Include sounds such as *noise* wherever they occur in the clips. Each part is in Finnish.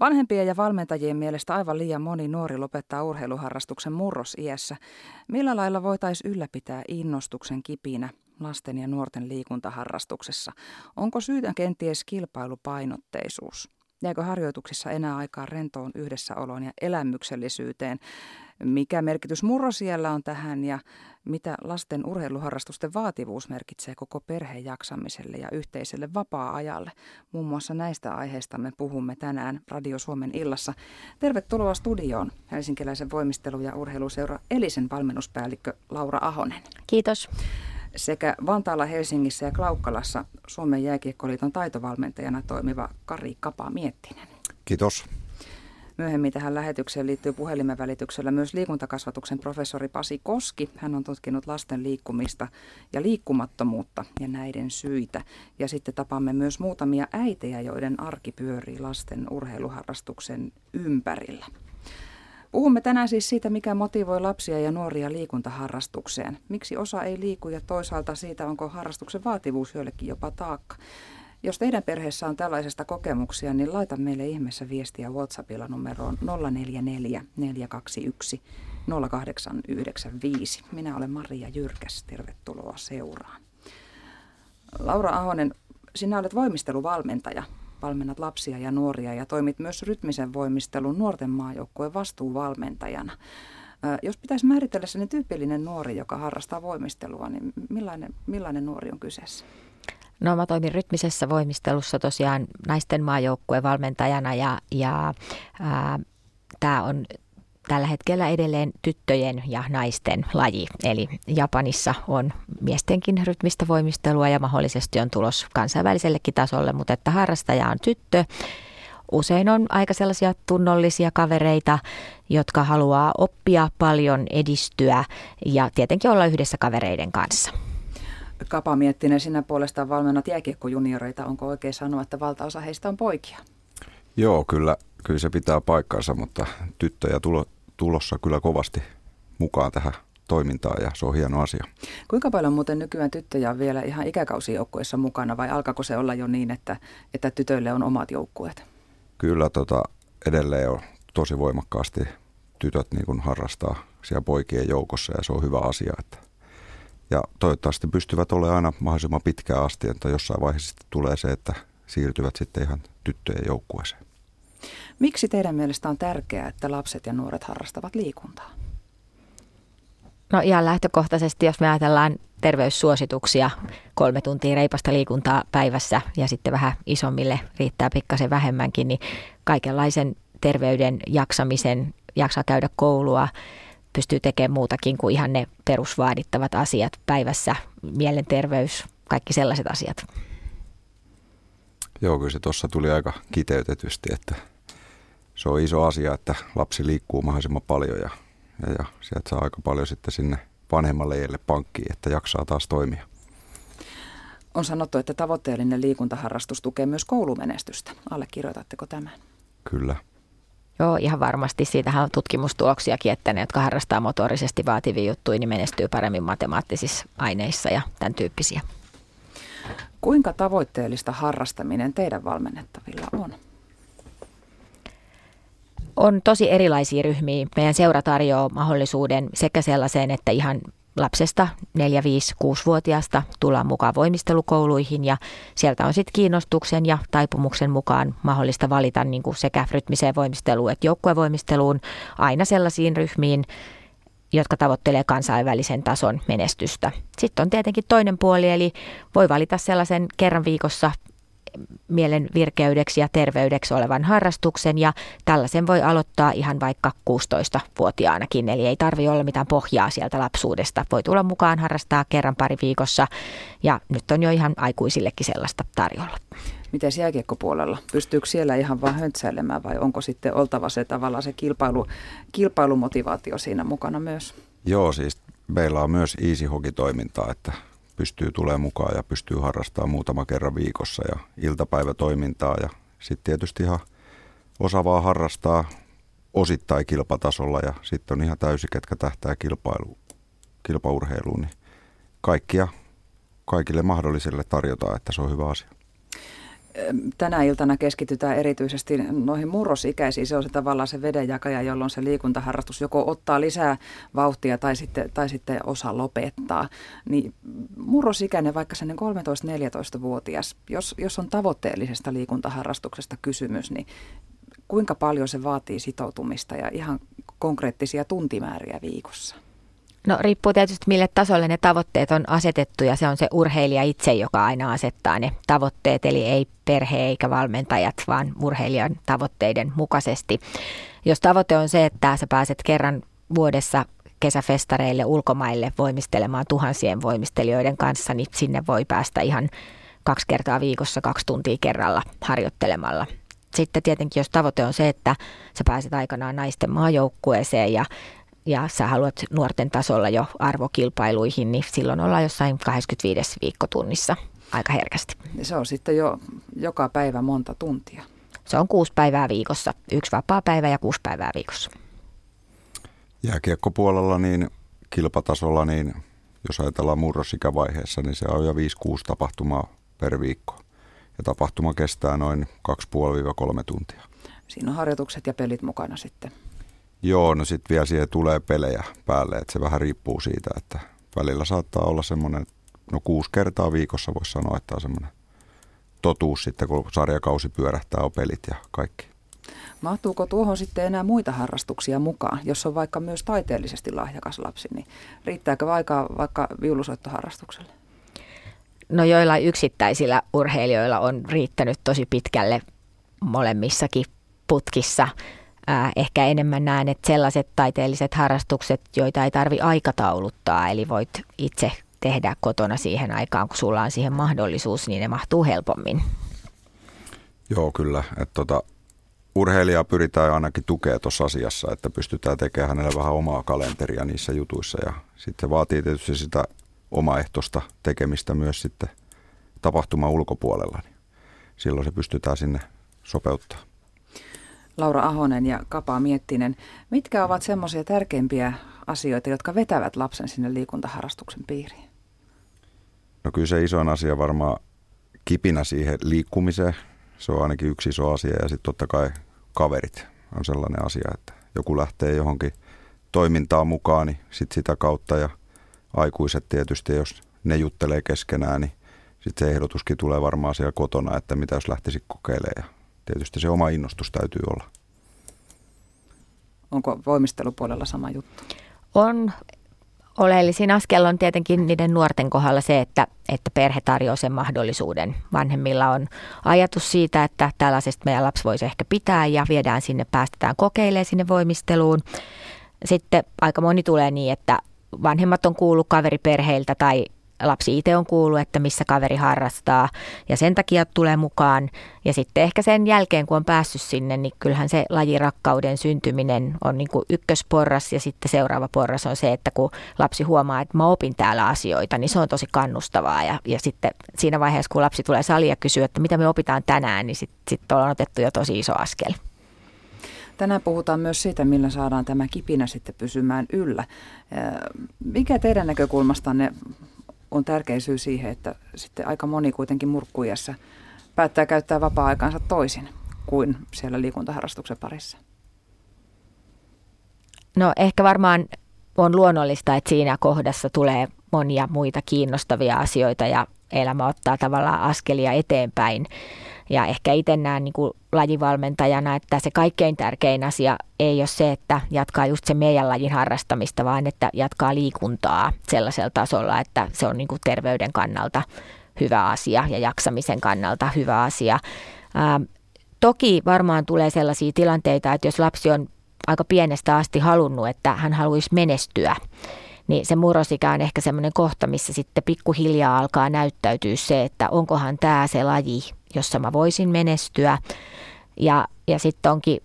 Vanhempien ja valmentajien mielestä aivan liian moni nuori lopettaa urheiluharrastuksen murrosiässä. Millä lailla voitaisiin ylläpitää innostuksen kipinä lasten ja nuorten liikuntaharrastuksessa? Onko syytä kenties kilpailupainotteisuus? Jääkö harjoituksissa enää aikaa rentoon yhdessäoloon ja elämyksellisyyteen? Mikä merkitys murrosiellä on tähän ja mitä lasten urheiluharrastusten vaativuus merkitsee koko perheen jaksamiselle ja yhteiselle vapaa-ajalle? Muun muassa näistä aiheista me puhumme tänään Radio Suomen illassa. Tervetuloa studioon Helsinkiläisen voimistelu- ja urheiluseura Elisen valmennuspäällikkö Laura Ahonen. Kiitos sekä Vantaalla, Helsingissä ja Klaukkalassa Suomen jääkiekkoliiton taitovalmentajana toimiva Kari Kapa-Miettinen. Kiitos. Myöhemmin tähän lähetykseen liittyy puhelimen välityksellä myös liikuntakasvatuksen professori Pasi Koski. Hän on tutkinut lasten liikkumista ja liikkumattomuutta ja näiden syitä. Ja sitten tapaamme myös muutamia äitejä, joiden arki pyörii lasten urheiluharrastuksen ympärillä. Puhumme tänään siis siitä, mikä motivoi lapsia ja nuoria liikuntaharrastukseen. Miksi osa ei liiku ja toisaalta siitä, onko harrastuksen vaativuus joillekin jopa taakka. Jos teidän perheessä on tällaisesta kokemuksia, niin laita meille ihmeessä viestiä WhatsAppilla numeroon 044 421 0895. Minä olen Maria Jyrkäs, tervetuloa seuraan. Laura Ahonen, sinä olet voimisteluvalmentaja valmennat lapsia ja nuoria ja toimit myös rytmisen voimistelun nuorten maajoukkueen vastuuvalmentajana. Jos pitäisi määritellä sellainen tyypillinen nuori, joka harrastaa voimistelua, niin millainen, millainen nuori on kyseessä? No mä toimin rytmisessä voimistelussa tosiaan naisten maajoukkueen valmentajana ja, ja tämä on tällä hetkellä edelleen tyttöjen ja naisten laji. Eli Japanissa on miestenkin rytmistä voimistelua ja mahdollisesti on tulos kansainvälisellekin tasolle, mutta että harrastaja on tyttö. Usein on aika sellaisia tunnollisia kavereita, jotka haluaa oppia paljon, edistyä ja tietenkin olla yhdessä kavereiden kanssa. Kapa Miettinen, sinä puolestaan valmennat jääkiekkojunioreita. Onko oikein sanoa, että valtaosa heistä on poikia? Joo, kyllä, kyllä se pitää paikkaansa, mutta tyttöjä tulo, tulossa kyllä kovasti mukaan tähän toimintaan ja se on hieno asia. Kuinka paljon muuten nykyään tyttöjä on vielä ihan ikäkausijoukkueessa mukana vai alkaako se olla jo niin, että, että tytöille on omat joukkueet? Kyllä tota, edelleen on tosi voimakkaasti tytöt niin kuin harrastaa siellä poikien joukossa ja se on hyvä asia. Että ja toivottavasti pystyvät olemaan aina mahdollisimman pitkään asti, että jossain vaiheessa tulee se, että siirtyvät sitten ihan tyttöjen joukkueeseen. Miksi teidän mielestä on tärkeää, että lapset ja nuoret harrastavat liikuntaa? No ihan lähtökohtaisesti, jos me ajatellaan terveyssuosituksia, kolme tuntia reipasta liikuntaa päivässä ja sitten vähän isommille riittää pikkasen vähemmänkin, niin kaikenlaisen terveyden jaksamisen, jaksaa käydä koulua, pystyy tekemään muutakin kuin ihan ne perusvaadittavat asiat päivässä, mielenterveys, kaikki sellaiset asiat. Joo, kyllä se tuossa tuli aika kiteytetysti, että se on iso asia, että lapsi liikkuu mahdollisimman paljon ja, ja, ja sieltä saa aika paljon sitten sinne vanhemmalle iälle pankkiin, että jaksaa taas toimia. On sanottu, että tavoitteellinen liikuntaharrastus tukee myös koulumenestystä. Allekirjoitatteko tämän? Kyllä. Joo, ihan varmasti. Siitähän on tutkimustuloksiakin, että ne, jotka harrastaa motorisesti vaativia juttuja, niin menestyy paremmin matemaattisissa aineissa ja tämän tyyppisiä. Kuinka tavoitteellista harrastaminen teidän valmennettavilla on? On tosi erilaisia ryhmiä. Meidän seura tarjoaa mahdollisuuden sekä sellaiseen, että ihan lapsesta 4, 5, 6-vuotiaasta tullaan mukaan voimistelukouluihin ja sieltä on sitten kiinnostuksen ja taipumuksen mukaan mahdollista valita niin sekä rytmiseen voimisteluun että joukkuevoimisteluun aina sellaisiin ryhmiin, jotka tavoittelee kansainvälisen tason menestystä. Sitten on tietenkin toinen puoli, eli voi valita sellaisen kerran viikossa mielen virkeydeksi ja terveydeksi olevan harrastuksen ja tällaisen voi aloittaa ihan vaikka 16-vuotiaanakin, eli ei tarvi olla mitään pohjaa sieltä lapsuudesta. Voi tulla mukaan harrastaa kerran pari viikossa ja nyt on jo ihan aikuisillekin sellaista tarjolla. Miten jääkiekkopuolella? Pystyykö siellä ihan vain höntsäilemään vai onko sitten oltava se tavallaan se kilpailu, kilpailumotivaatio siinä mukana myös? Joo, siis meillä on myös easy hockey-toimintaa, että pystyy tulemaan mukaan ja pystyy harrastamaan muutama kerran viikossa ja iltapäivätoimintaa ja sitten tietysti ihan osaavaa harrastaa osittain kilpatasolla ja sitten on ihan täysi, ketkä tähtää kilpailu, kilpaurheiluun, niin kaikkia kaikille mahdollisille tarjotaan, että se on hyvä asia. Tänä iltana keskitytään erityisesti noihin murrosikäisiin. Se on se tavallaan se vedenjakaja, jolloin se liikuntaharrastus joko ottaa lisää vauhtia tai sitten, tai sitten osa lopettaa. Niin murrosikäinen, vaikka sen 13-14-vuotias, jos, jos on tavoitteellisesta liikuntaharrastuksesta kysymys, niin kuinka paljon se vaatii sitoutumista ja ihan konkreettisia tuntimääriä viikossa? No riippuu tietysti mille tasolle ne tavoitteet on asetettu ja se on se urheilija itse, joka aina asettaa ne tavoitteet, eli ei perhe eikä valmentajat, vaan urheilijan tavoitteiden mukaisesti. Jos tavoite on se, että sä pääset kerran vuodessa kesäfestareille ulkomaille voimistelemaan tuhansien voimistelijoiden kanssa, niin sinne voi päästä ihan kaksi kertaa viikossa, kaksi tuntia kerralla harjoittelemalla. Sitten tietenkin, jos tavoite on se, että sä pääset aikanaan naisten maajoukkueeseen ja ja sä haluat nuorten tasolla jo arvokilpailuihin, niin silloin ollaan jossain 25 viikkotunnissa aika herkästi. Se on sitten jo joka päivä monta tuntia. Se on kuusi päivää viikossa, yksi vapaa päivä ja kuusi päivää viikossa. Jääkiekkopuolella niin kilpatasolla, niin jos ajatellaan murrosikävaiheessa, niin se on jo 5-6 tapahtumaa per viikko. Ja tapahtuma kestää noin 2,5-3 tuntia. Siinä on harjoitukset ja pelit mukana sitten. Joo, no sitten vielä siihen tulee pelejä päälle, että se vähän riippuu siitä, että välillä saattaa olla semmoinen, no kuusi kertaa viikossa voisi sanoa, että on semmoinen totuus sitten, kun sarjakausi pyörähtää, on pelit ja kaikki. Mahtuuko tuohon sitten enää muita harrastuksia mukaan? Jos on vaikka myös taiteellisesti lahjakas lapsi, niin riittääkö aikaa vaikka viulusoittoharrastukselle? No joilla yksittäisillä urheilijoilla on riittänyt tosi pitkälle molemmissakin putkissa ehkä enemmän näen, että sellaiset taiteelliset harrastukset, joita ei tarvi aikatauluttaa, eli voit itse tehdä kotona siihen aikaan, kun sulla on siihen mahdollisuus, niin ne mahtuu helpommin. Joo, kyllä. Että tota, urheilijaa pyritään ainakin tukea tuossa asiassa, että pystytään tekemään hänelle vähän omaa kalenteria niissä jutuissa. Ja sitten se vaatii tietysti sitä omaehtoista tekemistä myös sitten tapahtuma ulkopuolella. Niin silloin se pystytään sinne sopeuttaa. Laura Ahonen ja Kapa Miettinen. Mitkä ovat semmoisia tärkeimpiä asioita, jotka vetävät lapsen sinne liikuntaharrastuksen piiriin? No kyllä se isoin asia varmaan kipinä siihen liikkumiseen. Se on ainakin yksi iso asia ja sitten totta kai kaverit on sellainen asia, että joku lähtee johonkin toimintaan mukaan, niin sit sitä kautta ja aikuiset tietysti, jos ne juttelee keskenään, niin sitten se ehdotuskin tulee varmaan siellä kotona, että mitä jos lähtisi kokeilemaan ja tietysti se oma innostus täytyy olla. Onko voimistelupuolella sama juttu? On. Oleellisin askel on tietenkin niiden nuorten kohdalla se, että, että perhe tarjoaa sen mahdollisuuden. Vanhemmilla on ajatus siitä, että tällaisesta meidän lapsi voisi ehkä pitää ja viedään sinne, päästetään kokeilemaan sinne voimisteluun. Sitten aika moni tulee niin, että vanhemmat on kuullut kaveriperheiltä tai lapsi itse on kuullut, että missä kaveri harrastaa ja sen takia tulee mukaan. Ja sitten ehkä sen jälkeen, kun on päässyt sinne, niin kyllähän se lajirakkauden syntyminen on niin kuin ykkösporras ja sitten seuraava porras on se, että kun lapsi huomaa, että mä opin täällä asioita, niin se on tosi kannustavaa. Ja, ja sitten siinä vaiheessa, kun lapsi tulee saliin ja kysyy, että mitä me opitaan tänään, niin sitten sit on otettu jo tosi iso askel. Tänään puhutaan myös siitä, millä saadaan tämä kipinä sitten pysymään yllä. Mikä teidän näkökulmastanne on tärkein syy siihen, että sitten aika moni kuitenkin murkkujassa päättää käyttää vapaa-aikansa toisin kuin siellä liikuntaharrastuksen parissa? No ehkä varmaan on luonnollista, että siinä kohdassa tulee monia muita kiinnostavia asioita ja elämä ottaa tavallaan askelia eteenpäin. Ja ehkä itse näen niin kuin lajivalmentajana, että se kaikkein tärkein asia ei ole se, että jatkaa just se meidän lajin harrastamista, vaan että jatkaa liikuntaa sellaisella tasolla, että se on niin kuin terveyden kannalta hyvä asia ja jaksamisen kannalta hyvä asia. Ää, toki varmaan tulee sellaisia tilanteita, että jos lapsi on aika pienestä asti halunnut, että hän haluaisi menestyä, niin se murrosikä on ehkä semmoinen kohta, missä sitten pikkuhiljaa alkaa näyttäytyä se, että onkohan tämä se laji, jossa mä voisin menestyä. Ja, ja sitten onkin,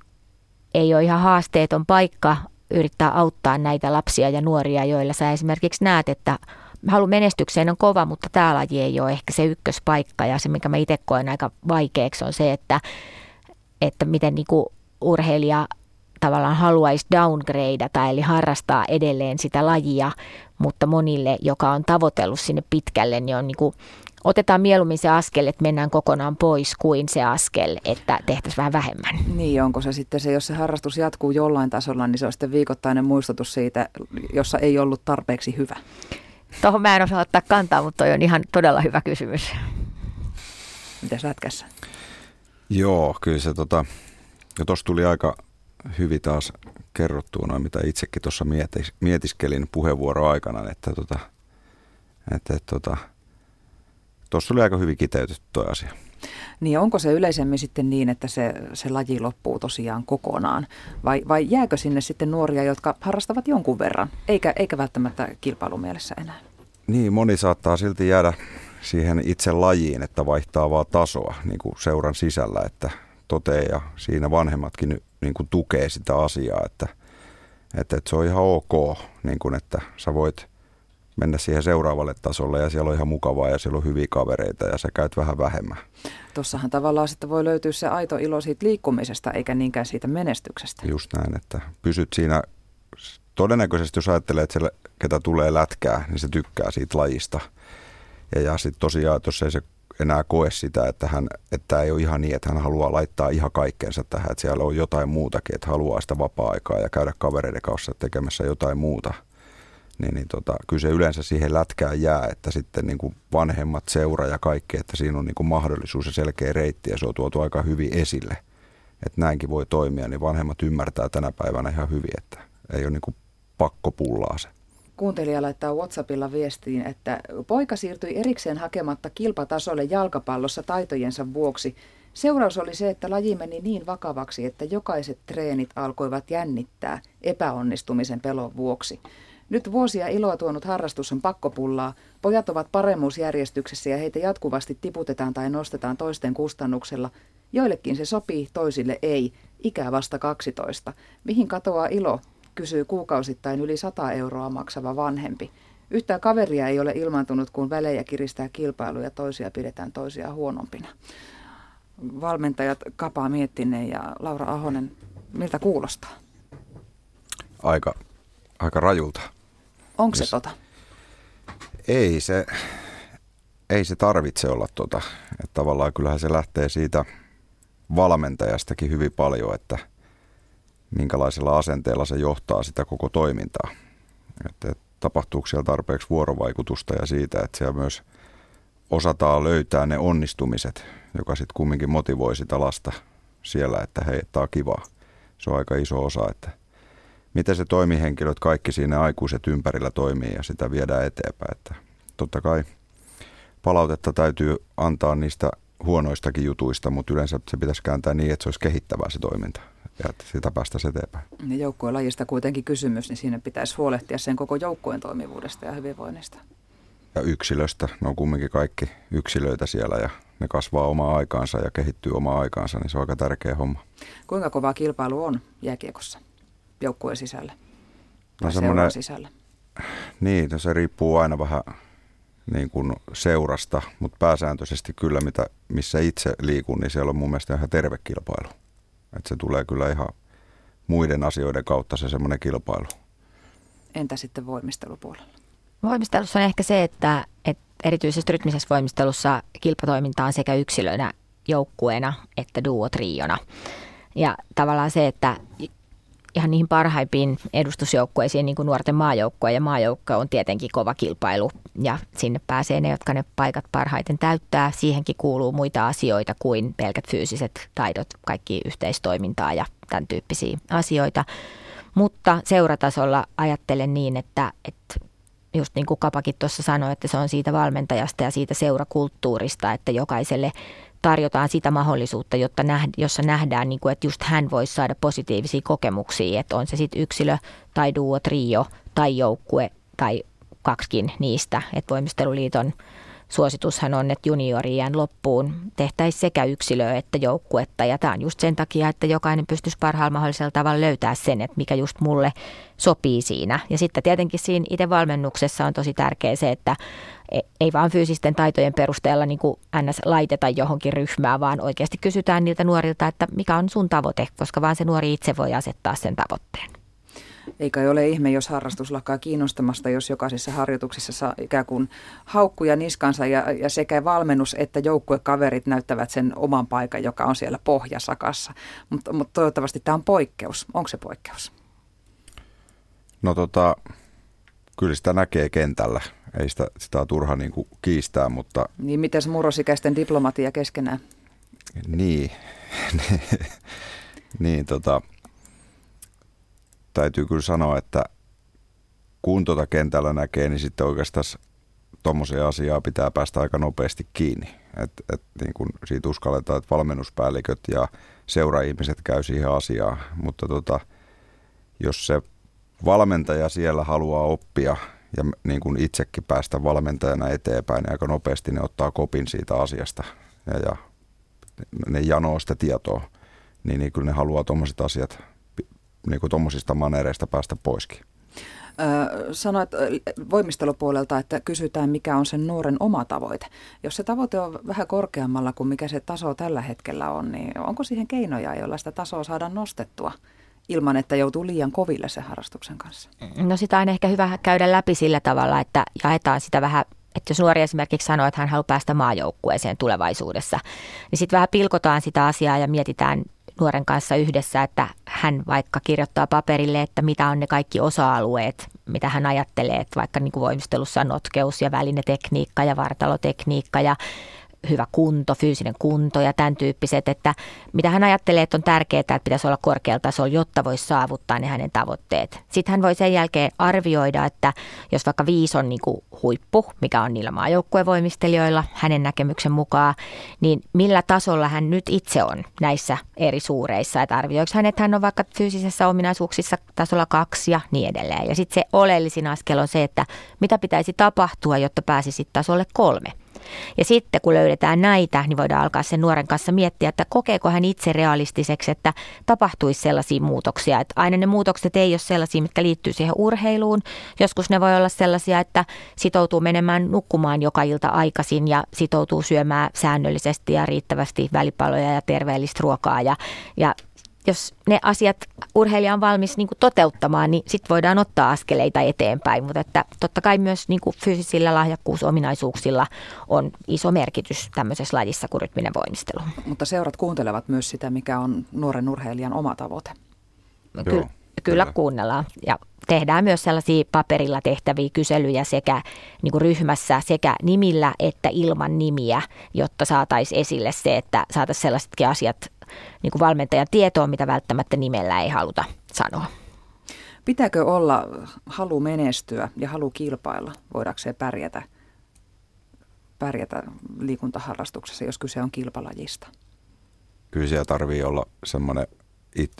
ei ole ihan haasteeton paikka yrittää auttaa näitä lapsia ja nuoria, joilla sä esimerkiksi näet, että halu menestykseen on kova, mutta tämä laji ei ole ehkä se ykköspaikka. Ja se, mikä mä itse koen aika vaikeaksi, on se, että, että miten niin kuin urheilija tavallaan haluaisi downgradeata, eli harrastaa edelleen sitä lajia, mutta monille, joka on tavoitellut sinne pitkälle, niin on niin kuin, otetaan mieluummin se askel, että mennään kokonaan pois, kuin se askel, että tehtäisiin vähän vähemmän. Niin, onko se sitten se, jos se harrastus jatkuu jollain tasolla, niin se on sitten viikoittainen muistutus siitä, jossa ei ollut tarpeeksi hyvä? Tuohon mä en osaa ottaa kantaa, mutta toi on ihan todella hyvä kysymys. Mitä lätkässä? Joo, kyllä se tota, ja tuossa tuli aika hyvin taas kerrottua noin, mitä itsekin tuossa mietis, mietiskelin puheenvuoro aikana, että tota, että, että tota, tuossa tuli aika hyvin kiteytetty tuo asia. Niin onko se yleisemmin sitten niin, että se, se laji loppuu tosiaan kokonaan? Vai, vai jääkö sinne sitten nuoria, jotka harrastavat jonkun verran, eikä, eikä välttämättä kilpailumielessä enää? Niin, moni saattaa silti jäädä siihen itse lajiin, että vaihtaa vaan tasoa niin kuin seuran sisällä, että toteaa ja siinä vanhemmatkin niin kuin tukee sitä asiaa, että, että, että se on ihan ok, niin kuin, että sä voit mennä siihen seuraavalle tasolle ja siellä on ihan mukavaa ja siellä on hyviä kavereita ja sä käyt vähän vähemmän. Tuossahan tavallaan sitten voi löytyä se aito ilo siitä liikkumisesta eikä niinkään siitä menestyksestä. Just näin, että pysyt siinä, todennäköisesti jos ajattelee, että se, ketä tulee lätkää, niin se tykkää siitä lajista. Ja, ja sitten tosiaan, jos ei se enää koe sitä, että, hän, että ei ole ihan niin, että hän haluaa laittaa ihan kaikkeensa tähän, että siellä on jotain muutakin, että haluaa sitä vapaa-aikaa ja käydä kavereiden kanssa tekemässä jotain muuta. Niin, niin tota, kyllä se yleensä siihen lätkään jää, että sitten niin kuin vanhemmat seura ja kaikki, että siinä on niin kuin mahdollisuus ja selkeä reitti ja se on tuotu aika hyvin esille. Että näinkin voi toimia, niin vanhemmat ymmärtää tänä päivänä ihan hyvin, että ei ole niin kuin pakko pullaa se. Kuuntelija laittaa WhatsAppilla viestiin, että poika siirtyi erikseen hakematta kilpatasolle jalkapallossa taitojensa vuoksi. Seuraus oli se, että laji meni niin vakavaksi, että jokaiset treenit alkoivat jännittää epäonnistumisen pelon vuoksi. Nyt vuosia iloa tuonut harrastus on pakkopullaa. Pojat ovat paremmuusjärjestyksessä ja heitä jatkuvasti tiputetaan tai nostetaan toisten kustannuksella. Joillekin se sopii, toisille ei. Ikä vasta 12. Mihin katoaa ilo? Kysyy kuukausittain yli 100 euroa maksava vanhempi. Yhtään kaveria ei ole ilmaantunut, kun välejä kiristää kilpailuja, toisia pidetään toisia huonompina. Valmentajat Kapaa Miettinen ja Laura Ahonen, miltä kuulostaa? Aika, aika rajulta. Onko se tota? Ei se, ei se tarvitse olla tota. Että tavallaan kyllähän se lähtee siitä valmentajastakin hyvin paljon, että – minkälaisella asenteella se johtaa sitä koko toimintaa. Että tapahtuuko siellä tarpeeksi vuorovaikutusta ja siitä, että siellä myös osataan löytää ne onnistumiset, joka sitten kumminkin motivoi sitä lasta siellä, että hei, tämä on kivaa. Se on aika iso osa, että miten se toimihenkilöt, kaikki siinä aikuiset ympärillä toimii ja sitä viedään eteenpäin. Että totta kai palautetta täytyy antaa niistä huonoistakin jutuista, mutta yleensä se pitäisi kääntää niin, että se olisi kehittävää se toiminta ja että sitä päästä eteenpäin. Ja joukkueen lajista kuitenkin kysymys, niin siinä pitäisi huolehtia sen koko joukkueen toimivuudesta ja hyvinvoinnista. Ja yksilöstä, ne on kumminkin kaikki yksilöitä siellä ja ne kasvaa omaa aikaansa ja kehittyy omaa aikaansa, niin se on aika tärkeä homma. Kuinka kova kilpailu on jääkiekossa joukkueen sisällä? No semmoinen, sisällä? Niin, no se riippuu aina vähän niin kuin seurasta, mutta pääsääntöisesti kyllä, mitä, missä itse liikun, niin siellä on mun mielestä ihan terve kilpailu. Että se tulee kyllä ihan muiden asioiden kautta se semmoinen kilpailu. Entä sitten voimistelupuolella? Voimistelussa on ehkä se, että, että erityisesti rytmisessä voimistelussa kilpatoiminta on sekä yksilönä, joukkueena että duo-triona. Ja tavallaan se, että ihan niihin parhaimpiin edustusjoukkueisiin, niin kuin nuorten maajoukkue ja maajoukko on tietenkin kova kilpailu ja sinne pääsee ne, jotka ne paikat parhaiten täyttää. Siihenkin kuuluu muita asioita kuin pelkät fyysiset taidot, kaikki yhteistoimintaa ja tämän tyyppisiä asioita. Mutta seuratasolla ajattelen niin, että, että just niin kuin Kapakin tuossa sanoi, että se on siitä valmentajasta ja siitä seurakulttuurista, että jokaiselle tarjotaan sitä mahdollisuutta, jotta näh, jossa nähdään, niin kuin, että just hän voisi saada positiivisia kokemuksia, että on se sitten yksilö tai duo, trio tai joukkue tai kaksikin niistä. Että Voimisteluliiton suositushan on, että juniorien loppuun tehtäisiin sekä yksilöä että joukkuetta. Ja tämä on just sen takia, että jokainen pystyisi parhaalla mahdollisella tavalla löytää sen, että mikä just mulle sopii siinä. Ja sitten tietenkin siinä itse valmennuksessa on tosi tärkeää se, että ei vaan fyysisten taitojen perusteella niin kuin ns. laiteta johonkin ryhmään, vaan oikeasti kysytään niiltä nuorilta, että mikä on sun tavoite, koska vaan se nuori itse voi asettaa sen tavoitteen. Eikä ole ihme, jos harrastus lakkaa kiinnostamasta, jos jokaisessa harjoituksessa saa ikään kuin haukkuja niskansa ja, ja sekä valmennus että joukkuekaverit näyttävät sen oman paikan, joka on siellä pohjasakassa. Mutta, mutta toivottavasti tämä on poikkeus. Onko se poikkeus? No tota, kyllä sitä näkee kentällä. Ei sitä, sitä on turha niin kuin kiistää, mutta... Niin miten murrosikäisten diplomatia keskenään? Niin, *laughs* niin tota, täytyy kyllä sanoa, että kun tuota kentällä näkee, niin sitten oikeastaan tuommoisia asiaa pitää päästä aika nopeasti kiinni. Et, et niin kun siitä uskalletaan, että valmennuspäälliköt ja seuraihmiset käy siihen asiaan. Mutta tota, jos se valmentaja siellä haluaa oppia ja niin kuin itsekin päästä valmentajana eteenpäin, niin aika nopeasti ne ottaa kopin siitä asiasta ja, ja ne janoo sitä tietoa, niin, niin kyllä ne haluaa tuommoiset asiat niin kuin tuommoisista manereista päästä poiskin. sanoit voimistelupuolelta, että kysytään, mikä on sen nuoren oma tavoite. Jos se tavoite on vähän korkeammalla kuin mikä se taso tällä hetkellä on, niin onko siihen keinoja, joilla sitä tasoa saadaan nostettua ilman, että joutuu liian koville sen harrastuksen kanssa? No sitä on ehkä hyvä käydä läpi sillä tavalla, että jaetaan sitä vähän että jos nuori esimerkiksi sanoo, että hän haluaa päästä maajoukkueeseen tulevaisuudessa, niin sitten vähän pilkotaan sitä asiaa ja mietitään nuoren kanssa yhdessä, että hän vaikka kirjoittaa paperille, että mitä on ne kaikki osa-alueet, mitä hän ajattelee, että vaikka niin kuin voimistelussa notkeus ja välinetekniikka ja vartalotekniikka ja hyvä kunto, fyysinen kunto ja tämän tyyppiset, että mitä hän ajattelee, että on tärkeää, että pitäisi olla korkealla tasolla, jotta voisi saavuttaa ne hänen tavoitteet. Sitten hän voi sen jälkeen arvioida, että jos vaikka viisi on niin kuin huippu, mikä on niillä maajoukkuevoimistelijoilla hänen näkemyksen mukaan, niin millä tasolla hän nyt itse on näissä eri suureissa, että arvioiko hän, että hän on vaikka fyysisessä ominaisuuksissa tasolla kaksi ja niin edelleen. Ja sitten se oleellisin askel on se, että mitä pitäisi tapahtua, jotta pääsisit tasolle kolme. Ja sitten kun löydetään näitä, niin voidaan alkaa sen nuoren kanssa miettiä, että kokeeko hän itse realistiseksi, että tapahtuisi sellaisia muutoksia. Että aina ne muutokset ei ole sellaisia, mitkä liittyy siihen urheiluun. Joskus ne voi olla sellaisia, että sitoutuu menemään nukkumaan joka ilta aikaisin ja sitoutuu syömään säännöllisesti ja riittävästi välipaloja ja terveellistä ruokaa ja, ja jos ne asiat urheilija on valmis niin kuin toteuttamaan, niin sitten voidaan ottaa askeleita eteenpäin. Mutta että totta kai myös niin kuin fyysisillä lahjakkuusominaisuuksilla on iso merkitys tämmöisessä lajissa kuin rytminen voimistelu. Mutta seurat kuuntelevat myös sitä, mikä on nuoren urheilijan oma tavoite. Ky- Joo, kyllä, kuunnellaan. Ja tehdään myös sellaisia paperilla tehtäviä kyselyjä sekä niin kuin ryhmässä sekä nimillä että ilman nimiä, jotta saataisiin esille se, että saataisiin sellaisetkin asiat niin kuin valmentajan tietoon, mitä välttämättä nimellä ei haluta sanoa. Pitääkö olla halu menestyä ja halu kilpailla, voidakseen pärjätä, pärjätä liikuntaharrastuksessa, jos kyse on kilpalajista? Kyllä siellä tarvii olla semmoinen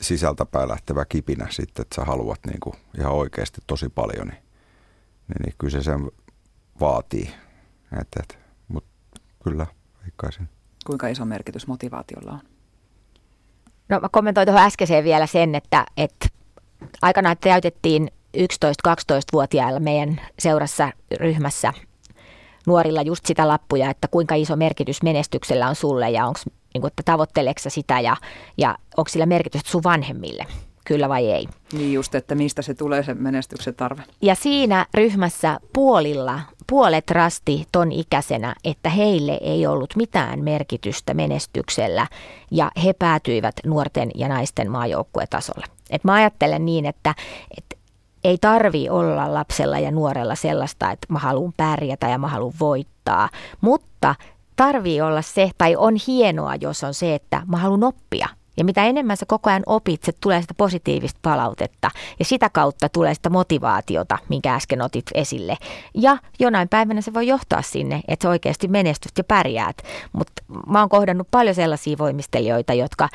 sisältäpäin lähtevä kipinä sitten, että sä haluat niin kuin ihan oikeasti tosi paljon, niin, niin, niin kyllä se sen vaatii. Et, et, Mutta kyllä, veikkaisin. Kuinka iso merkitys motivaatiolla on? No mä kommentoin tuohon äskeiseen vielä sen, että, että aikanaan täytettiin 11-12-vuotiailla meidän seurassa ryhmässä nuorilla just sitä lappuja, että kuinka iso merkitys menestyksellä on sulle ja onko niin kuin, että tavoitteleksä sitä ja, ja onko sillä merkitystä sun vanhemmille, kyllä vai ei. Niin just, että mistä se tulee se menestyksen tarve. Ja siinä ryhmässä puolilla, puolet rasti ton ikäisenä, että heille ei ollut mitään merkitystä menestyksellä ja he päätyivät nuorten ja naisten maajoukkuetasolle. Et mä ajattelen niin, että, että ei tarvi olla lapsella ja nuorella sellaista, että mä haluan pärjätä ja mä haluan voittaa, mutta tarvii olla se, tai on hienoa, jos on se, että mä haluan oppia. Ja mitä enemmän sä koko ajan opit, se tulee sitä positiivista palautetta. Ja sitä kautta tulee sitä motivaatiota, minkä äsken otit esille. Ja jonain päivänä se voi johtaa sinne, että sä oikeasti menestyt ja pärjäät. Mutta mä oon kohdannut paljon sellaisia voimistelijoita, jotka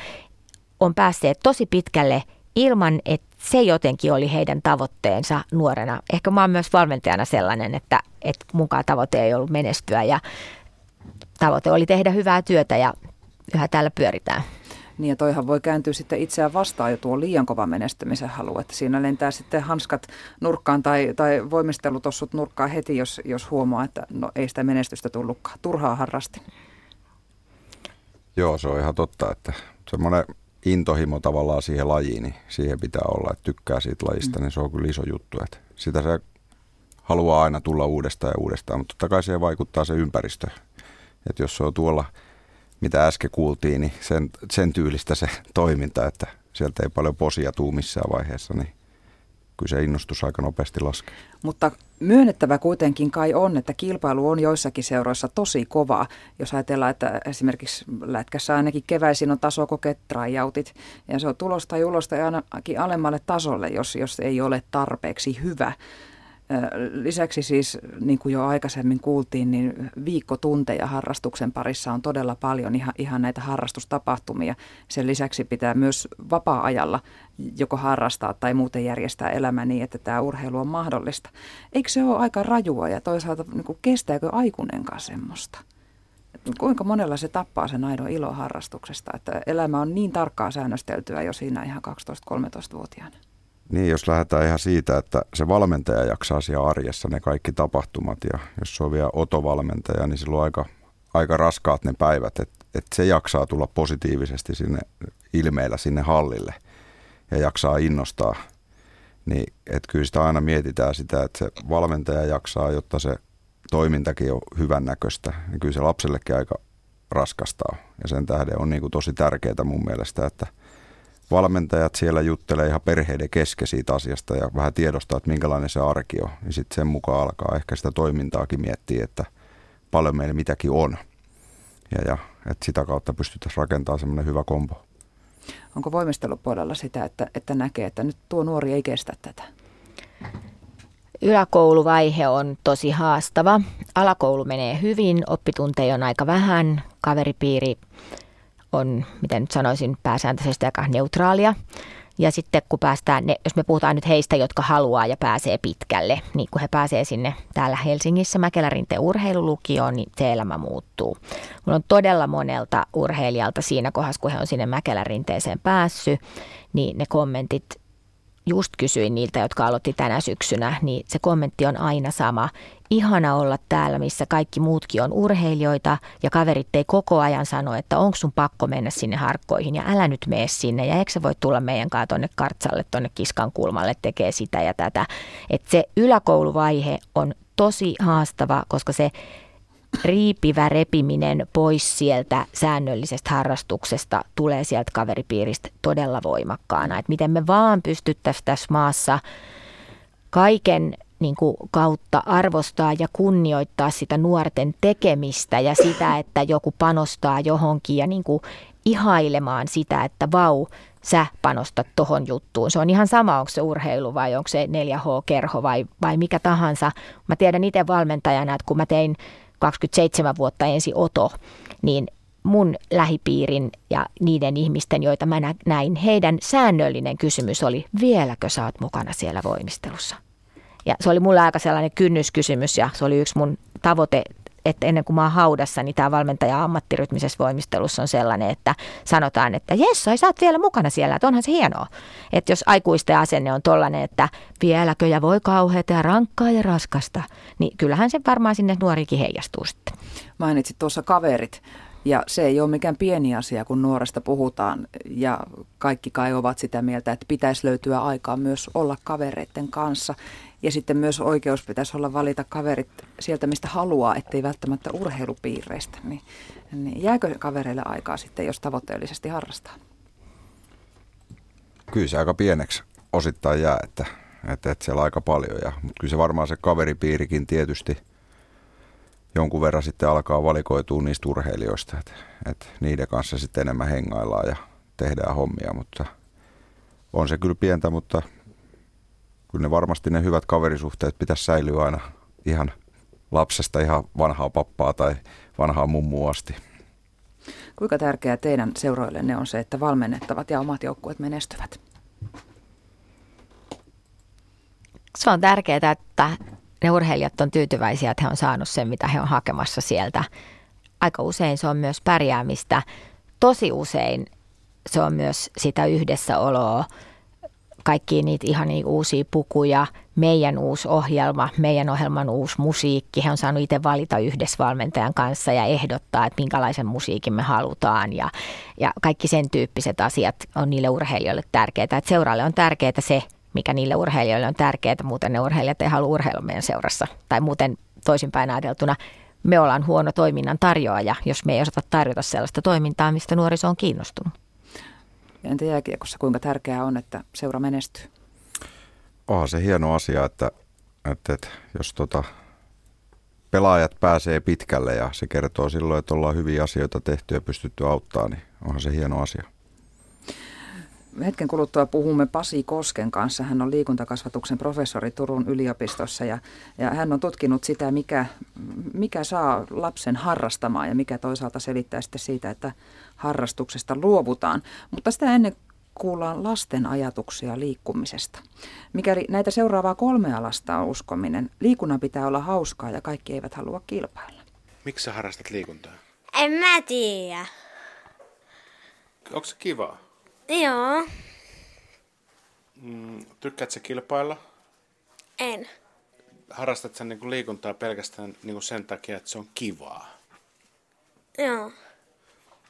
on päässeet tosi pitkälle ilman, että se jotenkin oli heidän tavoitteensa nuorena. Ehkä mä oon myös valmentajana sellainen, että että mukaan tavoite ei ollut menestyä ja tavoite oli tehdä hyvää työtä ja yhä täällä pyöritään. Niin ja toihan voi kääntyä sitten itseään vastaan jo tuo liian kova menestymisen halu, että siinä lentää sitten hanskat nurkkaan tai, tai voimistelutossut nurkkaan heti, jos, jos huomaa, että no ei sitä menestystä tullutkaan. Turhaa harrasti. Joo, se on ihan totta, että semmoinen intohimo tavallaan siihen lajiin, niin siihen pitää olla, että tykkää siitä lajista, mm. niin se on kyllä iso juttu. Että sitä se haluaa aina tulla uudestaan ja uudestaan, mutta totta kai siihen vaikuttaa se ympäristö. Että jos se on tuolla, mitä äsken kuultiin, niin sen, sen tyylistä se toiminta, että sieltä ei paljon posia tuu missään vaiheessa, niin kyllä se innostus aika nopeasti laskee. Mutta myönnettävä kuitenkin kai on, että kilpailu on joissakin seuroissa tosi kova. Jos ajatellaan, että esimerkiksi lätkässä ainakin keväisin on tasokokeet, trajautit, ja se on tulosta ja ulosta ja ainakin alemmalle tasolle, jos, jos ei ole tarpeeksi hyvä. Lisäksi siis, niin kuin jo aikaisemmin kuultiin, niin viikkotunteja harrastuksen parissa on todella paljon ihan, ihan näitä harrastustapahtumia. Sen lisäksi pitää myös vapaa-ajalla joko harrastaa tai muuten järjestää elämä niin, että tämä urheilu on mahdollista. Eikö se ole aika rajua ja toisaalta niin kuin kestääkö aikuinenkaan semmoista? Kuinka monella se tappaa sen aidon ilo harrastuksesta, että elämä on niin tarkkaa säännösteltyä jo siinä ihan 12-13-vuotiaana? Niin, jos lähdetään ihan siitä, että se valmentaja jaksaa siellä arjessa ne kaikki tapahtumat ja jos se on vielä otovalmentaja, niin silloin aika, aika raskaat ne päivät, että et se jaksaa tulla positiivisesti sinne ilmeillä sinne hallille ja jaksaa innostaa. Niin, että kyllä sitä aina mietitään sitä, että se valmentaja jaksaa, jotta se toimintakin on hyvännäköistä. Ja kyllä se lapsellekin aika raskastaa ja sen tähden on niin kuin tosi tärkeää mun mielestä, että – valmentajat siellä juttelee ihan perheiden kesken siitä asiasta ja vähän tiedostaa, että minkälainen se arki on. Ja sitten sen mukaan alkaa ehkä sitä toimintaakin miettiä, että paljon meillä mitäkin on. Ja, ja että sitä kautta pystyttäisiin rakentamaan semmoinen hyvä kombo. Onko voimistelupuolella sitä, että, että näkee, että nyt tuo nuori ei kestä tätä? Yläkouluvaihe on tosi haastava. Alakoulu menee hyvin, oppitunteja on aika vähän, kaveripiiri on, miten nyt sanoisin, pääsääntöisesti aika neutraalia. Ja sitten kun päästään, ne, jos me puhutaan nyt heistä, jotka haluaa ja pääsee pitkälle, niin kun he pääsee sinne täällä Helsingissä Mäkelärinteen urheilulukioon, niin se elämä muuttuu. Mulla on todella monelta urheilijalta siinä kohdassa, kun he on sinne Mäkelärinteeseen päässyt, niin ne kommentit just kysyin niiltä, jotka aloitti tänä syksynä, niin se kommentti on aina sama. Ihana olla täällä, missä kaikki muutkin on urheilijoita ja kaverit ei koko ajan sano, että onko sun pakko mennä sinne harkkoihin ja älä nyt mene sinne ja eikö sä voi tulla meidän kanssa tuonne kartsalle, tuonne kiskan kulmalle tekee sitä ja tätä. Että se yläkouluvaihe on tosi haastava, koska se riipivä repiminen pois sieltä säännöllisestä harrastuksesta tulee sieltä kaveripiiristä todella voimakkaana. Että miten me vaan pystyttäisiin tässä maassa kaiken niin kuin kautta arvostaa ja kunnioittaa sitä nuorten tekemistä ja sitä, *coughs* että joku panostaa johonkin ja niin kuin ihailemaan sitä, että vau, sä panostat tohon juttuun. Se on ihan sama, onko se urheilu vai onko se 4H-kerho vai, vai mikä tahansa. Mä tiedän itse valmentajana, että kun mä tein 27 vuotta ensi oto, niin mun lähipiirin ja niiden ihmisten, joita mä näin, heidän säännöllinen kysymys oli, vieläkö sä oot mukana siellä voimistelussa? Ja se oli mulle aika sellainen kynnyskysymys ja se oli yksi mun tavoite että ennen kuin mä oon haudassa, niin tämä valmentaja ammattirytmisessä voimistelussa on sellainen, että sanotaan, että jes, sä oot vielä mukana siellä, että onhan se hienoa. Että jos aikuisten asenne on tollainen, että vieläkö ja voi kauheata ja rankkaa ja raskasta, niin kyllähän se varmaan sinne nuorikin heijastuu sitten. Mainitsit tuossa kaverit. Ja se ei ole mikään pieni asia, kun nuoresta puhutaan ja kaikki kai ovat sitä mieltä, että pitäisi löytyä aikaa myös olla kavereiden kanssa. Ja sitten myös oikeus pitäisi olla valita kaverit sieltä, mistä haluaa, ettei välttämättä urheilupiireistä. Niin, niin jääkö kavereille aikaa sitten, jos tavoitteellisesti harrastaa? Kyllä se aika pieneksi osittain jää, että, että, että siellä aika paljon. Ja, mutta kyllä se varmaan se kaveripiirikin tietysti jonkun verran sitten alkaa valikoitua niistä urheilijoista, että, että niiden kanssa sitten enemmän hengaillaan ja tehdään hommia, mutta on se kyllä pientä, mutta kyllä ne varmasti ne hyvät kaverisuhteet pitäisi säilyä aina ihan lapsesta ihan vanhaa pappaa tai vanhaa mummua asti. Kuinka tärkeää teidän seuroillenne on se, että valmennettavat ja omat joukkueet menestyvät? Se on tärkeää, että ne urheilijat on tyytyväisiä, että he on saanut sen, mitä he on hakemassa sieltä. Aika usein se on myös pärjäämistä. Tosi usein se on myös sitä yhdessäoloa, kaikki niitä ihan niin uusia pukuja, meidän uusi ohjelma, meidän ohjelman uusi musiikki. He on saanut itse valita yhdessä valmentajan kanssa ja ehdottaa, että minkälaisen musiikin me halutaan. Ja, ja kaikki sen tyyppiset asiat on niille urheilijoille tärkeää. Että seuraalle on tärkeää se, mikä niille urheilijoille on tärkeää. Muuten ne urheilijat ei halua urheilla meidän seurassa. Tai muuten toisinpäin ajateltuna, me ollaan huono toiminnan tarjoaja, jos me ei osata tarjota sellaista toimintaa, mistä nuoriso on kiinnostunut. Entä jääkiekossa, kuinka tärkeää on, että seura menestyy? Onhan se hieno asia, että, että, että jos tota, pelaajat pääsee pitkälle ja se kertoo silloin, että ollaan hyviä asioita tehty ja pystytty auttaa, niin onhan se hieno asia. Hetken kuluttua puhumme Pasi Kosken kanssa. Hän on liikuntakasvatuksen professori Turun yliopistossa ja, ja hän on tutkinut sitä, mikä, mikä saa lapsen harrastamaan ja mikä toisaalta selittää sitten siitä, että harrastuksesta luovutaan. Mutta sitä ennen kuullaan lasten ajatuksia liikkumisesta. Mikäli näitä seuraavaa kolmea lasta on uskominen, liikunnan pitää olla hauskaa ja kaikki eivät halua kilpailla. Miksi sä harrastat liikuntaa? En mä tiedä. Onko se kivaa? Joo, Mm, tykkäätkö sä kilpailla? en. Harrastat sä niinku liikuntaa pelkästään niinku sen takia, että se on kivaa? Joo,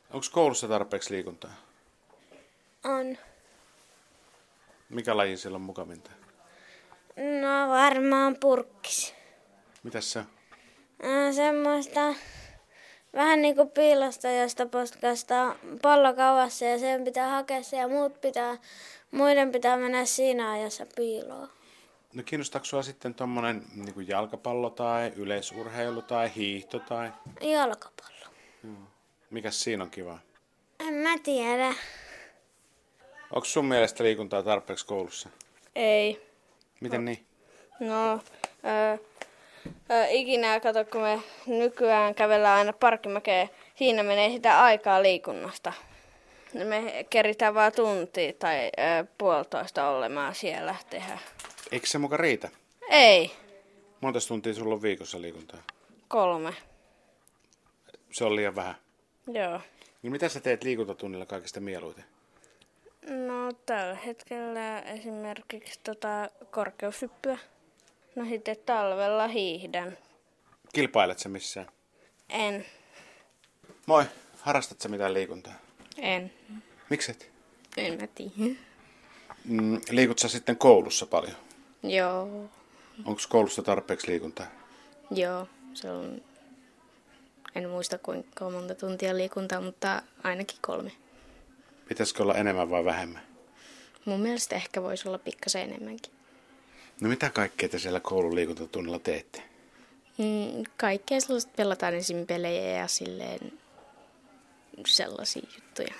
Onko koulussa tarpeeksi liikuntaa? on. Mikä laji siellä on mukavinta? No varmaan purkkis. Mitäs se on? Äh, semmoista vähän niinku piilosta, josta potkastaa pallo kauassa ja sen pitää hakea se ja muut pitää, muiden pitää mennä siinä ajassa piiloon. No kiinnostaako sua sitten tommonen niinku jalkapallo tai yleisurheilu tai hiihto tai... Jalkapallo. Mikäs siinä on kivaa? En mä tiedä. Onko sun mielestä liikuntaa tarpeeksi koulussa? Ei. Miten niin? No, ö, ö, ikinä kato, kun me nykyään kävellään aina parkkimäkeen, siinä menee sitä aikaa liikunnasta. Me keritään vaan tunti tai ö, puolitoista olemaan siellä tehdä. Eikö se muka riitä? Ei, Monta tuntia sulla on viikossa liikuntaa? kolme. Se on liian vähän. Joo. Niin mitä sä teet liikuntatunnilla kaikista mieluiten? No tällä hetkellä esimerkiksi tota korkeushyppyä. No sitten talvella hiihdän. Kilpailet sä missään? En. Moi, harrastat sä mitään liikuntaa? En. Mikset? En mä tiedä. Mm, liikut sä sitten koulussa paljon? Joo. Onko koulussa tarpeeksi liikuntaa? Joo, se on, en muista kuinka monta tuntia liikuntaa, mutta ainakin kolme. Pitäisikö olla enemmän vai vähemmän? Mun mielestä ehkä voisi olla pikkasen enemmänkin. No mitä kaikkea te siellä koulun liikuntatunnilla teette? Mm, kaikkea sellaista pelataan esim. pelejä ja silleen sellaisia juttuja.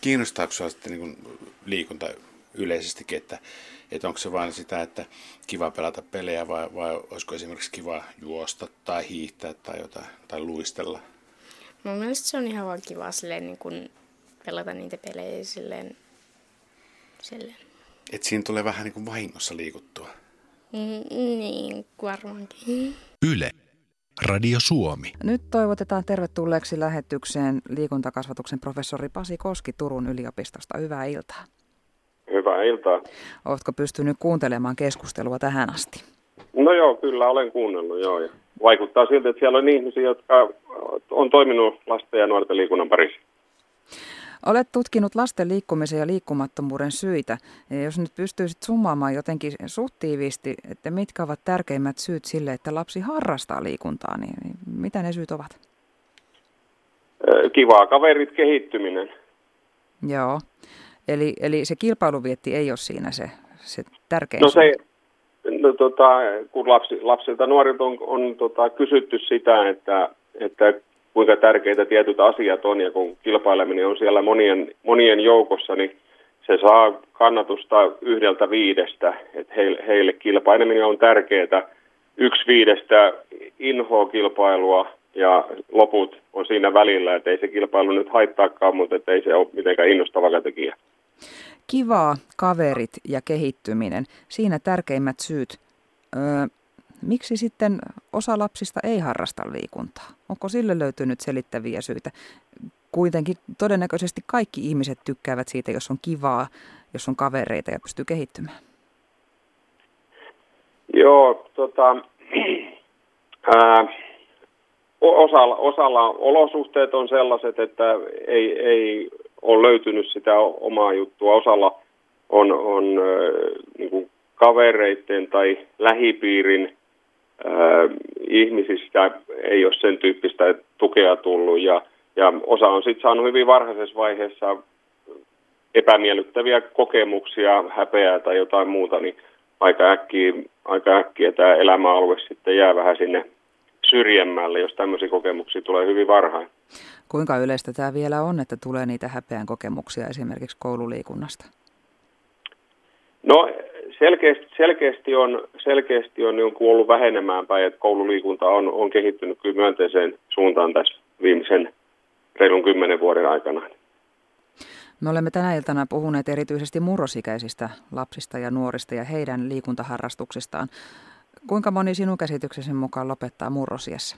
Kiinnostaako sinua sitten niin liikunta yleisestikin, että, että onko se vain sitä, että kiva pelata pelejä vai, vai olisiko esimerkiksi kiva juosta tai hiihtää tai jotain, tai luistella? Mun mielestä se on ihan vaan kiva silleen niin kun pelata niitä pelejä silleen, silleen. Että siinä tulee vähän niin kuin vahingossa liikuttua. Mm, niin, varmaankin. Yle. Radio Suomi. Nyt toivotetaan tervetulleeksi lähetykseen liikuntakasvatuksen professori Pasi Koski Turun yliopistosta. Hyvää iltaa. Hyvää iltaa. Oletko pystynyt kuuntelemaan keskustelua tähän asti? No joo, kyllä olen kuunnellut, joo. Ja vaikuttaa siltä, että siellä on ihmisiä, jotka on toiminut lasten ja nuorten liikunnan parissa. Olet tutkinut lasten liikkumisen ja liikkumattomuuden syitä. Ja jos nyt pystyisit summaamaan jotenkin suht tiiviisti, että mitkä ovat tärkeimmät syyt sille, että lapsi harrastaa liikuntaa, niin mitä ne syyt ovat? Kivaa kaverit kehittyminen. Joo. Eli, eli se kilpailuvietti ei ole siinä se, se tärkein No se, no tota, kun lapsi, lapsilta nuorilta on, on tota, kysytty sitä, että, että kuinka tärkeitä tietyt asiat on, ja kun kilpaileminen on siellä monien, monien joukossa, niin se saa kannatusta yhdeltä viidestä, että heille, heille kilpaileminen on tärkeää. Yksi viidestä inhoa kilpailua ja loput on siinä välillä, että ei se kilpailu nyt haittaakaan, mutta ei se ole mitenkään innostava tekijä. Kivaa, kaverit ja kehittyminen. Siinä tärkeimmät syyt. Öö, Miksi sitten osa lapsista ei harrasta liikuntaa? Onko sille löytynyt selittäviä syitä? Kuitenkin todennäköisesti kaikki ihmiset tykkäävät siitä, jos on kivaa, jos on kavereita ja pystyy kehittymään. Joo, tota, *clears throat* ää, osalla, osalla olosuhteet on sellaiset, että ei, ei ole löytynyt sitä omaa juttua. Osalla on, on niin kuin kavereiden tai lähipiirin äh, ihmisistä ei ole sen tyyppistä tukea tullut ja, ja osa on sitten saanut hyvin varhaisessa vaiheessa epämiellyttäviä kokemuksia, häpeää tai jotain muuta, niin aika äkkiä, aika äkkiä tämä elämäalue sitten jää vähän sinne syrjemmälle, jos tämmöisiä kokemuksia tulee hyvin varhain. Kuinka yleistä tämä vielä on, että tulee niitä häpeän kokemuksia esimerkiksi koululiikunnasta? No selkeästi, selkeästi on, selkeästi on niin ollut vähenemään päin, että koululiikunta on, on kehittynyt kyllä myönteiseen suuntaan tässä viimeisen reilun kymmenen vuoden aikana. Me olemme tänä iltana puhuneet erityisesti murrosikäisistä lapsista ja nuorista ja heidän liikuntaharrastuksistaan. Kuinka moni sinun käsityksesi mukaan lopettaa murrosiassa?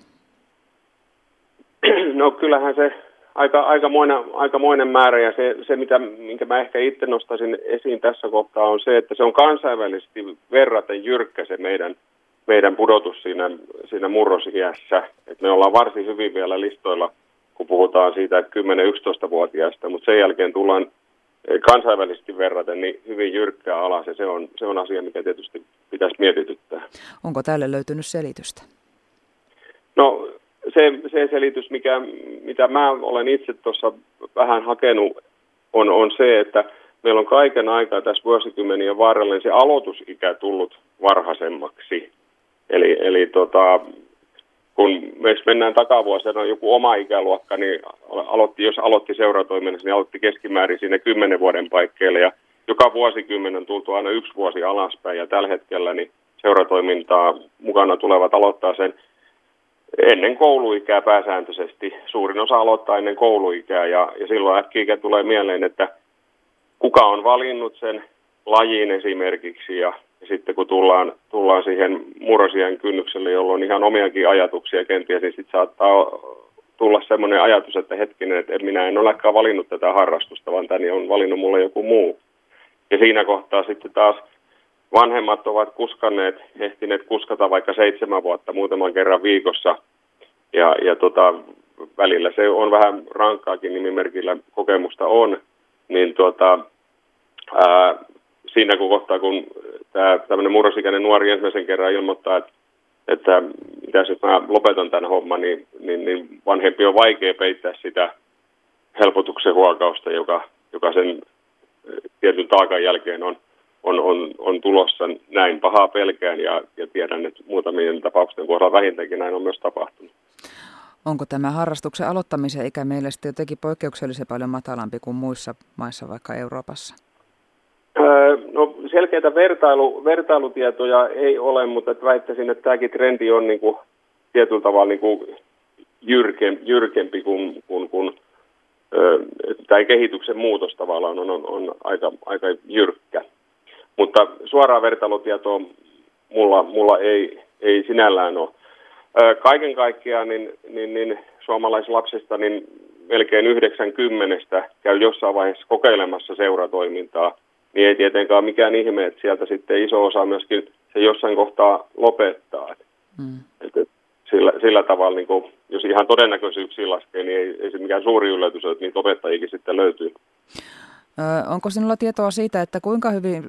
No kyllähän se aika, aikamoinen, aikamoinen määrä ja se, se mitä, minkä mä ehkä itse nostaisin esiin tässä kohtaa on se, että se on kansainvälisesti verraten jyrkkä se meidän, meidän pudotus siinä, siinä murrosiässä. Et me ollaan varsin hyvin vielä listoilla, kun puhutaan siitä 10-11-vuotiaista, mutta sen jälkeen tullaan kansainvälisesti verraten niin hyvin jyrkkää alas ja se on, se on asia, mikä tietysti pitäisi mietityttää. Onko tälle löytynyt selitystä? No se, se selitys, mikä, mitä mä olen itse tuossa vähän hakenut, on, on se, että meillä on kaiken aikaa tässä vuosikymmenien varrella niin se aloitusikä tullut varhaisemmaksi. Eli, eli tota, kun me mennään takavuosina, joku oma ikäluokka, niin aloitti, jos aloitti seuratoiminnassa, niin aloitti keskimäärin siinä kymmenen vuoden paikkeille ja joka vuosikymmen on tultu aina yksi vuosi alaspäin. Ja tällä hetkellä niin seuratoimintaa mukana tulevat aloittaa sen ennen kouluikää pääsääntöisesti. Suurin osa aloittaa ennen kouluikää. Ja, ja silloin äkkiä tulee mieleen, että kuka on valinnut sen lajin esimerkiksi. Ja, ja sitten kun tullaan, tullaan siihen murrosien kynnykselle, jolloin ihan omiakin ajatuksia kenties, niin sitten saattaa tulla semmoinen ajatus, että hetkinen, että minä en olekaan valinnut tätä harrastusta, vaan tänne on valinnut mulle joku muu. Ja siinä kohtaa sitten taas vanhemmat ovat kuskanneet, ehtineet kuskata vaikka seitsemän vuotta muutaman kerran viikossa. Ja, ja tota, välillä se on vähän rankkaakin nimimerkillä kokemusta on. Niin tota, ää, siinä kun kohtaa, kun tämä tämmöinen murrosikäinen nuori ensimmäisen kerran ilmoittaa, että, että mitä jos mä lopetan tämän homman, niin, niin, niin vanhempi on vaikea peittää sitä helpotuksen huokausta, joka, joka sen tietyn taakan jälkeen on on, on, on tulossa näin pahaa pelkään ja, ja tiedän, että muutamien tapausten kohdalla vähintäänkin näin on myös tapahtunut. Onko tämä harrastuksen aloittamisen ikä mielestäni jotenkin poikkeuksellisen paljon matalampi kuin muissa maissa, vaikka Euroopassa? No selkeitä vertailu, vertailutietoja ei ole, mutta että väittäisin, että tämäkin trendi on niin kuin, tietyllä tavalla niin kuin jyrkem, jyrkempi kuin, kuin, kuin tämä kehityksen muutos tavallaan on, on, on aika, aika jyrkkä. Mutta suoraa vertailutietoa mulla, mulla ei, ei sinällään ole. Kaiken kaikkiaan niin, niin, niin suomalaislapsista niin melkein 90 käy jossain vaiheessa kokeilemassa seuratoimintaa, niin ei tietenkään mikään ihme, että sieltä sitten iso osa myöskin se jossain kohtaa lopettaa. Mm. Että sillä, sillä tavalla, niin kuin, jos ihan todennäköisyyksiä laskee, niin ei, ei se mikään suuri yllätys ole, että niitä opettajikin sitten löytyy. Onko sinulla tietoa siitä, että kuinka hyvin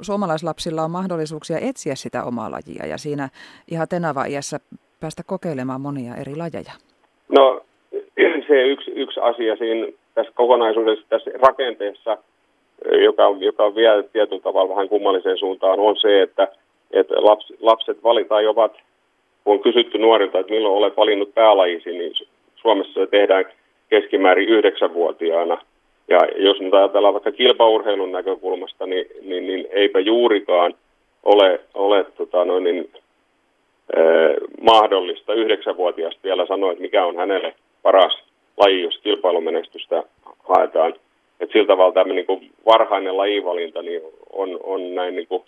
suomalaislapsilla on mahdollisuuksia etsiä sitä omaa lajia ja siinä ihan tenava-iässä päästä kokeilemaan monia eri lajeja? No *clears throat* se yksi, yksi asia siinä tässä kokonaisuudessa, tässä rakenteessa, joka, joka vie tietyllä tavalla vähän kummalliseen suuntaan, on se, että, että laps, lapset valitaan jo ovat, kun on kysytty nuorilta, että milloin olet valinnut päälajisi, niin Suomessa se tehdään keskimäärin yhdeksänvuotiaana – ja jos nyt ajatellaan vaikka kilpaurheilun näkökulmasta, niin, niin, niin eipä juurikaan ole, ole tota noin, niin, eh, mahdollista yhdeksänvuotiaasta vielä sanoa, että mikä on hänelle paras laji, jos kilpailumenestystä haetaan. Et sillä tavalla tämmöinen niin varhainen lajivalinta niin on, on näin niin kuin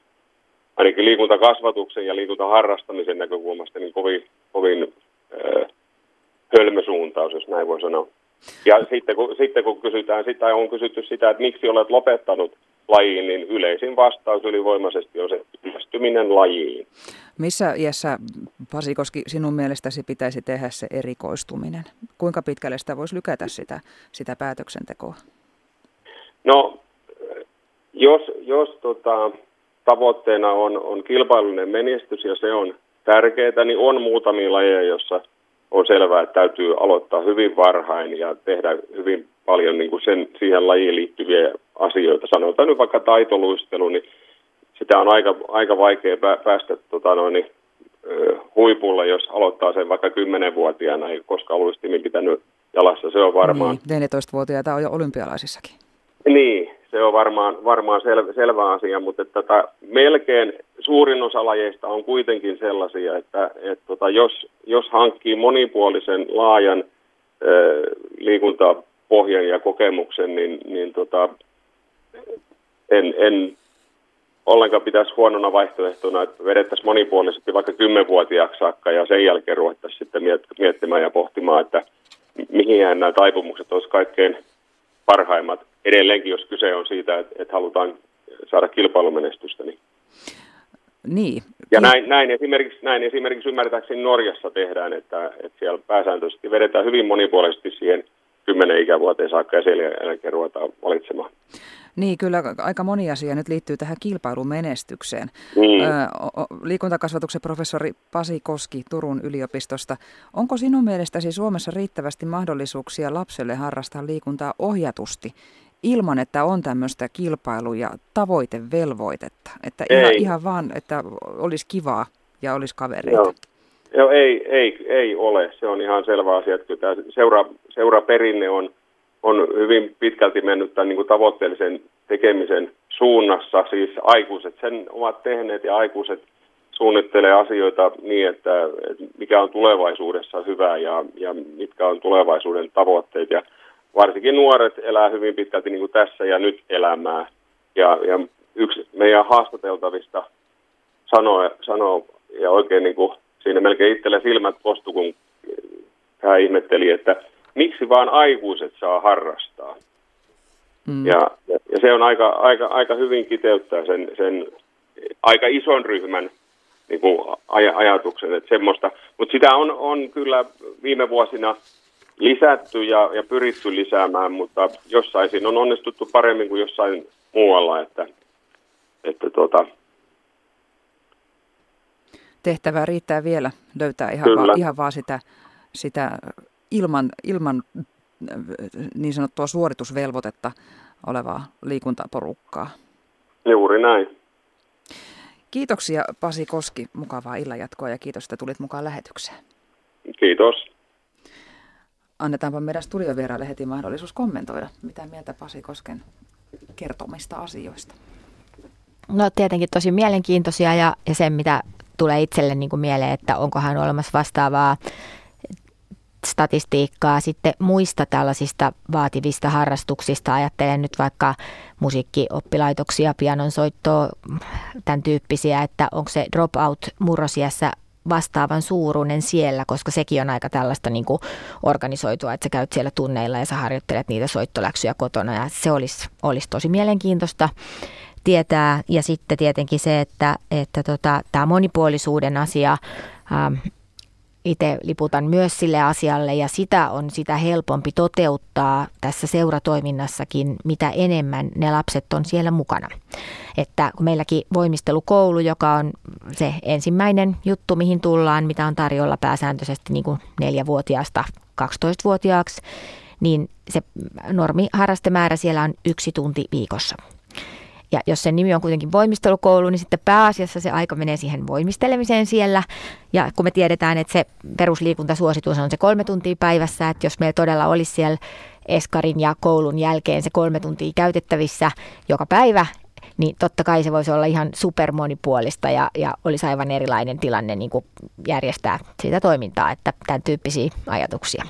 ainakin liikuntakasvatuksen ja liikuntaharrastamisen näkökulmasta niin kovin, kovin äh, hölmösuuntaus, jos näin voi sanoa. Ja sitten kun, sitten kun kysytään sitä, on kysytty sitä, että miksi olet lopettanut lajiin, niin yleisin vastaus ylivoimaisesti on se kyllästyminen lajiin. Missä iässä, Pasi Koski, sinun mielestäsi pitäisi tehdä se erikoistuminen? Kuinka pitkälle sitä voisi lykätä sitä, sitä päätöksentekoa? No, jos, jos tota, tavoitteena on, on kilpailullinen menestys ja se on tärkeää, niin on muutamia lajeja, jossa on selvää, että täytyy aloittaa hyvin varhain ja tehdä hyvin paljon niin kuin sen, siihen lajiin liittyviä asioita. Sanotaan nyt vaikka taitoluistelu, niin sitä on aika, aika vaikea päästä tota noin, huipulle, jos aloittaa sen vaikka 10-vuotiaana, ei koskaan luistimin pitänyt jalassa. Se on varmaan... Niin, 14-vuotiaita on jo olympialaisissakin. Niin, se on varmaan, varmaan sel, selvä asia, mutta että tota, melkein suurin osa lajeista on kuitenkin sellaisia, että et tota, jos, jos hankkii monipuolisen laajan ö, liikuntapohjan ja kokemuksen, niin, niin tota, en, en ollenkaan pitäisi huonona vaihtoehtona, että vedettäisiin monipuolisesti vaikka kymmenvuotiaaksi saakka ja sen jälkeen ruvettaisiin sitten miettimään ja pohtimaan, että mihin nämä taipumukset olisi kaikkein parhaimmat. Edelleenkin, jos kyse on siitä, että, että halutaan saada kilpailumenestystä. Niin. Niin. Ja näin, näin, esimerkiksi, näin esimerkiksi ymmärtääkseni Norjassa tehdään, että, että siellä pääsääntöisesti vedetään hyvin monipuolisesti siihen kymmenen ikävuoteen saakka ja sen jälkeen ruvetaan valitsemaan. Niin, kyllä aika moni asia nyt liittyy tähän kilpailumenestykseen. Mm. Ö, liikuntakasvatuksen professori Pasi Koski Turun yliopistosta. Onko sinun mielestäsi Suomessa riittävästi mahdollisuuksia lapselle harrastaa liikuntaa ohjatusti ilman, että on tämmöistä kilpailu- ja tavoitevelvoitetta? Että ihan, ihan vaan, että olisi kivaa ja olisi kavereita. Joo. Joo, ei, ei, ei ole. Se on ihan selvä asia, että tämä seura, seuraperinne on – on hyvin pitkälti mennyt tämän niin kuin tavoitteellisen tekemisen suunnassa. Siis aikuiset sen ovat tehneet ja aikuiset suunnittelee asioita niin, että, että mikä on tulevaisuudessa hyvä ja, ja mitkä on tulevaisuuden tavoitteet. Ja varsinkin nuoret elää hyvin pitkälti niin kuin tässä ja nyt elämää. Ja, ja yksi meidän haastateltavista sanoo, sanoo ja oikein niin kuin siinä melkein itselle silmät postu, kun hän ihmetteli, että miksi vaan aikuiset saa harrastaa. Mm. Ja, ja se on aika, aika, aika hyvin kiteyttää sen, sen aika ison ryhmän niin kuin aj- ajatuksen, että semmoista. Mutta sitä on, on kyllä viime vuosina lisätty ja, ja pyritty lisäämään, mutta jossain siinä on onnistuttu paremmin kuin jossain muualla, että, että tuota, tehtävää riittää vielä löytää ihan, va, ihan vaan sitä, sitä ilman, ilman äh, niin sanottua suoritusvelvoitetta olevaa liikuntaporukkaa. Juuri näin. Kiitoksia Pasi Koski, mukavaa illanjatkoa ja kiitos, että tulit mukaan lähetykseen. Kiitos. Annetaanpa meidän studiovieraille heti mahdollisuus kommentoida, mitä mieltä Pasi Kosken kertomista asioista. No tietenkin tosi mielenkiintoisia ja, ja sen, mitä tulee itselle niin kuin mieleen, että onkohan olemassa vastaavaa statistiikkaa sitten muista tällaisista vaativista harrastuksista. Ajattelen nyt vaikka musiikkioppilaitoksia, pianonsoittoa, tämän tyyppisiä, että onko se dropout murrosiässä vastaavan suuruinen siellä, koska sekin on aika tällaista niin kuin organisoitua, että sä käyt siellä tunneilla ja sä harjoittelet niitä soittoläksyjä kotona ja se olisi, olisi tosi mielenkiintoista tietää. Ja sitten tietenkin se, että, että tota, tämä monipuolisuuden asia, ähm, itse liputan myös sille asialle ja sitä on sitä helpompi toteuttaa tässä seuratoiminnassakin, mitä enemmän ne lapset on siellä mukana. Että kun meilläkin voimistelukoulu, joka on se ensimmäinen juttu, mihin tullaan, mitä on tarjolla pääsääntöisesti niin kuin neljävuotiaasta 12-vuotiaaksi, niin se normiharrastemäärä siellä on yksi tunti viikossa. Ja jos sen nimi on kuitenkin voimistelukoulu, niin sitten pääasiassa se aika menee siihen voimistelemiseen siellä. Ja kun me tiedetään, että se perusliikuntasuositus on se kolme tuntia päivässä, että jos meillä todella olisi siellä eskarin ja koulun jälkeen se kolme tuntia käytettävissä joka päivä, niin totta kai se voisi olla ihan supermonipuolista ja, ja olisi aivan erilainen tilanne niin kuin järjestää sitä toimintaa, että tämän tyyppisiä ajatuksia.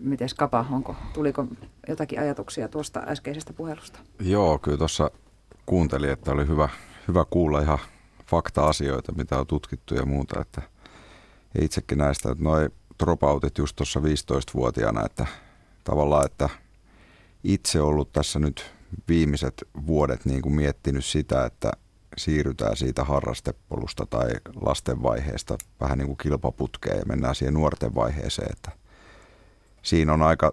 Miten Kapa, onko, tuliko jotakin ajatuksia tuosta äskeisestä puhelusta? Joo, kyllä tuossa kuuntelin, että oli hyvä, hyvä kuulla ihan fakta-asioita, mitä on tutkittu ja muuta. Että, itsekin näistä, että noi dropoutit just tuossa 15-vuotiaana, että tavallaan, että itse ollut tässä nyt viimeiset vuodet niin kuin miettinyt sitä, että siirrytään siitä harrastepolusta tai lasten vaiheesta vähän niin kuin kilpaputkeen ja mennään siihen nuorten vaiheeseen, että siinä on aika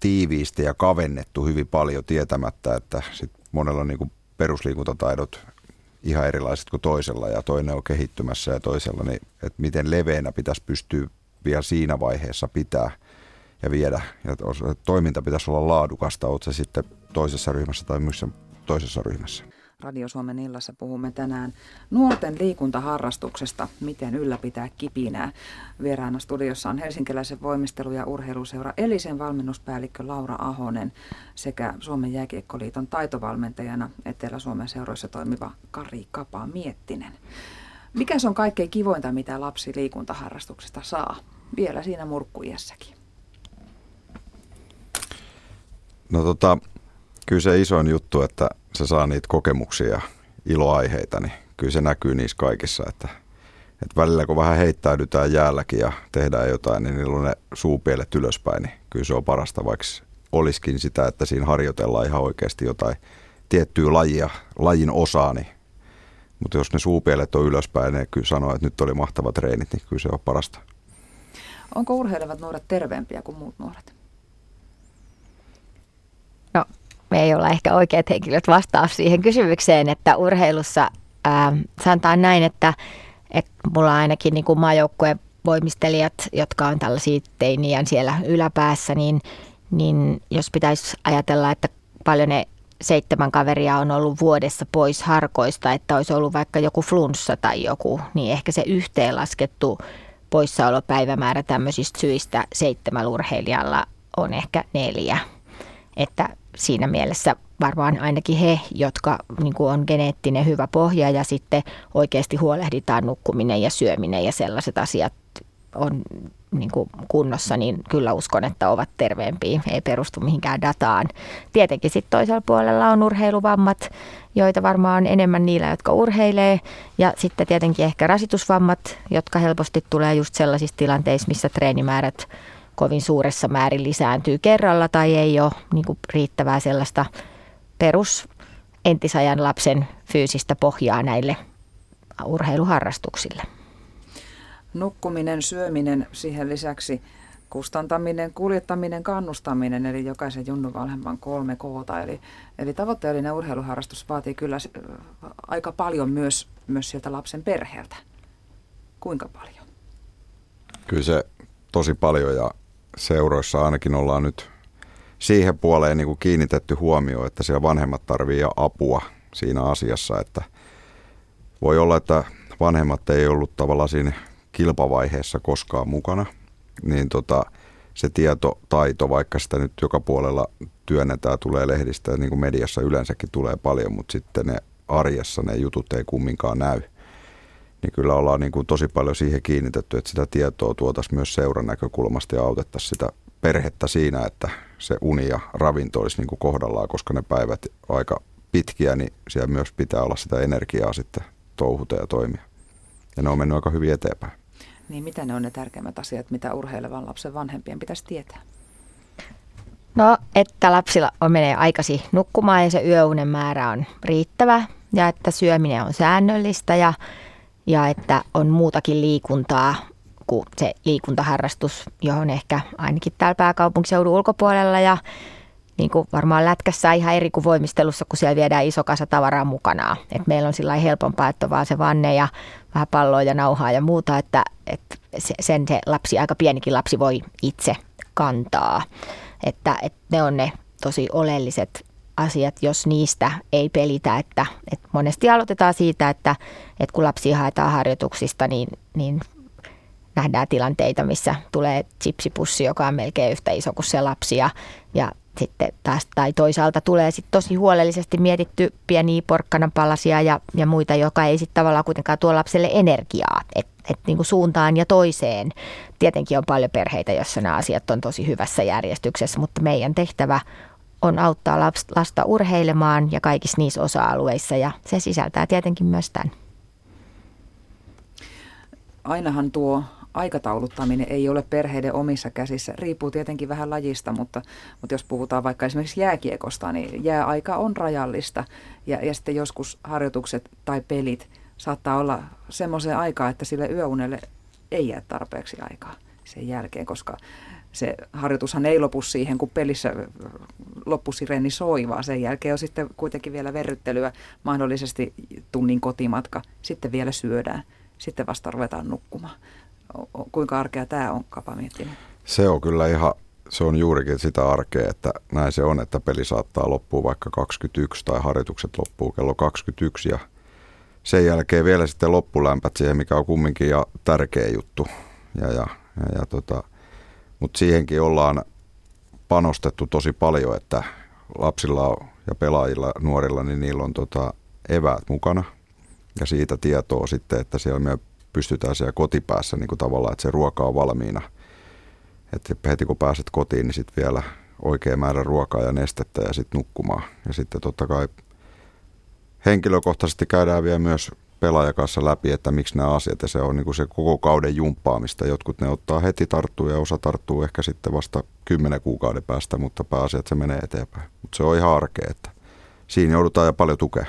tiiviisti ja kavennettu hyvin paljon tietämättä, että sit monella niin kuin perusliikuntataidot ihan erilaiset kuin toisella ja toinen on kehittymässä ja toisella, niin että miten leveänä pitäisi pystyä vielä siinä vaiheessa pitää ja viedä. Ja toiminta pitäisi olla laadukasta, oot se sitten toisessa ryhmässä tai missä toisessa ryhmässä. Radio Suomen illassa puhumme tänään nuorten liikuntaharrastuksesta, miten ylläpitää kipinää. Vieraana studiossa on helsinkiläisen voimistelu- ja urheiluseura Elisen valmennuspäällikkö Laura Ahonen sekä Suomen jääkiekkoliiton taitovalmentajana Etelä-Suomen seuroissa toimiva Kari Kapa Miettinen. Mikä on kaikkein kivointa, mitä lapsi liikuntaharrastuksesta saa? Vielä siinä murkkujässäkin. No tota, kyllä se isoin juttu, että se saa niitä kokemuksia ja iloaiheita, niin kyllä se näkyy niissä kaikissa, että, että välillä kun vähän heittäydytään jäälläkin ja tehdään jotain, niin niillä on ne suupielet ylöspäin, niin kyllä se on parasta, vaikka olisikin sitä, että siinä harjoitellaan ihan oikeasti jotain tiettyä lajia, lajin osaa, niin mutta jos ne suupielet on ylöspäin niin kyllä sanoo, että nyt oli mahtavat treenit, niin kyllä se on parasta. Onko urheilevat nuoret terveempiä kuin muut nuoret? No me ei olla ehkä oikeat henkilöt vastaa siihen kysymykseen, että urheilussa ää, sanotaan näin, että, että mulla ainakin niin kuin maajoukkueen voimistelijat, jotka on tällaisia teiniän siellä yläpäässä, niin, niin jos pitäisi ajatella, että paljon ne seitsemän kaveria on ollut vuodessa pois harkoista, että olisi ollut vaikka joku flunssa tai joku, niin ehkä se yhteenlaskettu poissaolopäivämäärä tämmöisistä syistä seitsemän urheilijalla on ehkä neljä. Että siinä mielessä varmaan ainakin he, jotka niin kuin on geneettinen hyvä pohja ja sitten oikeasti huolehditaan nukkuminen ja syöminen ja sellaiset asiat on niin kuin kunnossa, niin kyllä uskon, että ovat terveempiä, ei perustu mihinkään dataan. Tietenkin sitten toisella puolella on urheiluvammat, joita varmaan on enemmän niillä, jotka urheilee. Ja sitten tietenkin ehkä rasitusvammat, jotka helposti tulee just sellaisissa tilanteissa, missä treenimäärät kovin suuressa määrin lisääntyy kerralla tai ei ole niin kuin riittävää sellaista perus entisajan lapsen fyysistä pohjaa näille urheiluharrastuksille. Nukkuminen, syöminen, siihen lisäksi kustantaminen, kuljettaminen, kannustaminen, eli jokaisen junnu vanhemman kolme koota. Eli, eli tavoitteellinen urheiluharrastus vaatii kyllä aika paljon myös, myös sieltä lapsen perheeltä. Kuinka paljon? Kyllä se tosi paljon ja seuroissa ainakin ollaan nyt siihen puoleen niin kuin kiinnitetty huomioon, että siellä vanhemmat tarvii apua siinä asiassa, että voi olla, että vanhemmat ei ollut tavallaan siinä kilpavaiheessa koskaan mukana, niin tota, se tietotaito, vaikka sitä nyt joka puolella työnnetään, tulee lehdistä niin kuin mediassa yleensäkin tulee paljon, mutta sitten ne arjessa ne jutut ei kumminkaan näy niin kyllä ollaan niin kuin tosi paljon siihen kiinnitetty, että sitä tietoa tuotaisiin myös seuran näkökulmasta ja autettaisiin sitä perhettä siinä, että se uni ja ravinto olisi niin kuin kohdallaan, koska ne päivät aika pitkiä, niin siellä myös pitää olla sitä energiaa sitten touhuta ja toimia. Ja ne on mennyt aika hyvin eteenpäin. Niin mitä ne on ne tärkeimmät asiat, mitä urheilevan lapsen vanhempien pitäisi tietää? No, että lapsilla on menee aikasi nukkumaan ja se yöunen määrä on riittävä ja että syöminen on säännöllistä ja ja että on muutakin liikuntaa kuin se liikuntaharrastus, johon ehkä ainakin täällä pääkaupunkiseudun ulkopuolella ja niin kuin varmaan lätkässä ihan eri kuin voimistelussa, kun siellä viedään iso kasa tavaraa mukanaan. Et meillä on sillä helpompaa, että on vaan se vanne ja vähän palloa ja nauhaa ja muuta, että, että sen se lapsi, aika pienikin lapsi voi itse kantaa. Että, että ne on ne tosi oleelliset asiat, jos niistä ei pelitä. Että, että monesti aloitetaan siitä, että, että kun lapsi haetaan harjoituksista, niin, niin nähdään tilanteita, missä tulee chipsipussi, joka on melkein yhtä iso kuin se lapsi ja, ja sitten taas, tai toisaalta tulee sitten tosi huolellisesti mietitty pieniä porkkanapalasia ja, ja muita, joka ei sitten tavallaan kuitenkaan tuo lapselle energiaa, et niin kuin suuntaan ja toiseen. Tietenkin on paljon perheitä, joissa nämä asiat on tosi hyvässä järjestyksessä, mutta meidän tehtävä on auttaa lasta urheilemaan ja kaikissa niissä osa-alueissa ja se sisältää tietenkin myös tämän. Ainahan tuo aikatauluttaminen ei ole perheiden omissa käsissä. Riippuu tietenkin vähän lajista, mutta, mutta jos puhutaan vaikka esimerkiksi jääkiekosta, niin jääaika on rajallista. Ja, ja sitten joskus harjoitukset tai pelit saattaa olla semmoisen aikaa, että sille yöunelle ei jää tarpeeksi aikaa sen jälkeen, koska se harjoitushan ei lopu siihen, kun pelissä loppusireni soi, vaan sen jälkeen on sitten kuitenkin vielä verryttelyä, mahdollisesti tunnin kotimatka, sitten vielä syödään, sitten vasta ruvetaan nukkumaan. Kuinka arkea tämä on, Kapa miettinyt? Se on kyllä ihan, se on juurikin sitä arkea, että näin se on, että peli saattaa loppua vaikka 21 tai harjoitukset loppuu kello 21 ja sen jälkeen vielä sitten loppulämpät siihen, mikä on kumminkin ja tärkeä juttu. Ja, ja, ja, ja tota, mutta siihenkin ollaan panostettu tosi paljon, että lapsilla ja pelaajilla, nuorilla, niin niillä on tota eväät mukana. Ja siitä tietoa sitten, että siellä me pystytään siellä kotipäässä niin kuin tavallaan, että se ruoka on valmiina. Että heti kun pääset kotiin, niin sitten vielä oikea määrä ruokaa ja nestettä ja sitten nukkumaan. Ja sitten totta kai henkilökohtaisesti käydään vielä myös pelaajan kanssa läpi, että miksi nämä asiat, ja se on niin kuin se koko kauden jumppaamista. Jotkut ne ottaa heti tarttuu ja osa tarttuu ehkä sitten vasta kymmenen kuukauden päästä, mutta pääasia, että se menee eteenpäin. Mutta se on ihan arkea, että siinä joudutaan ja paljon tukea.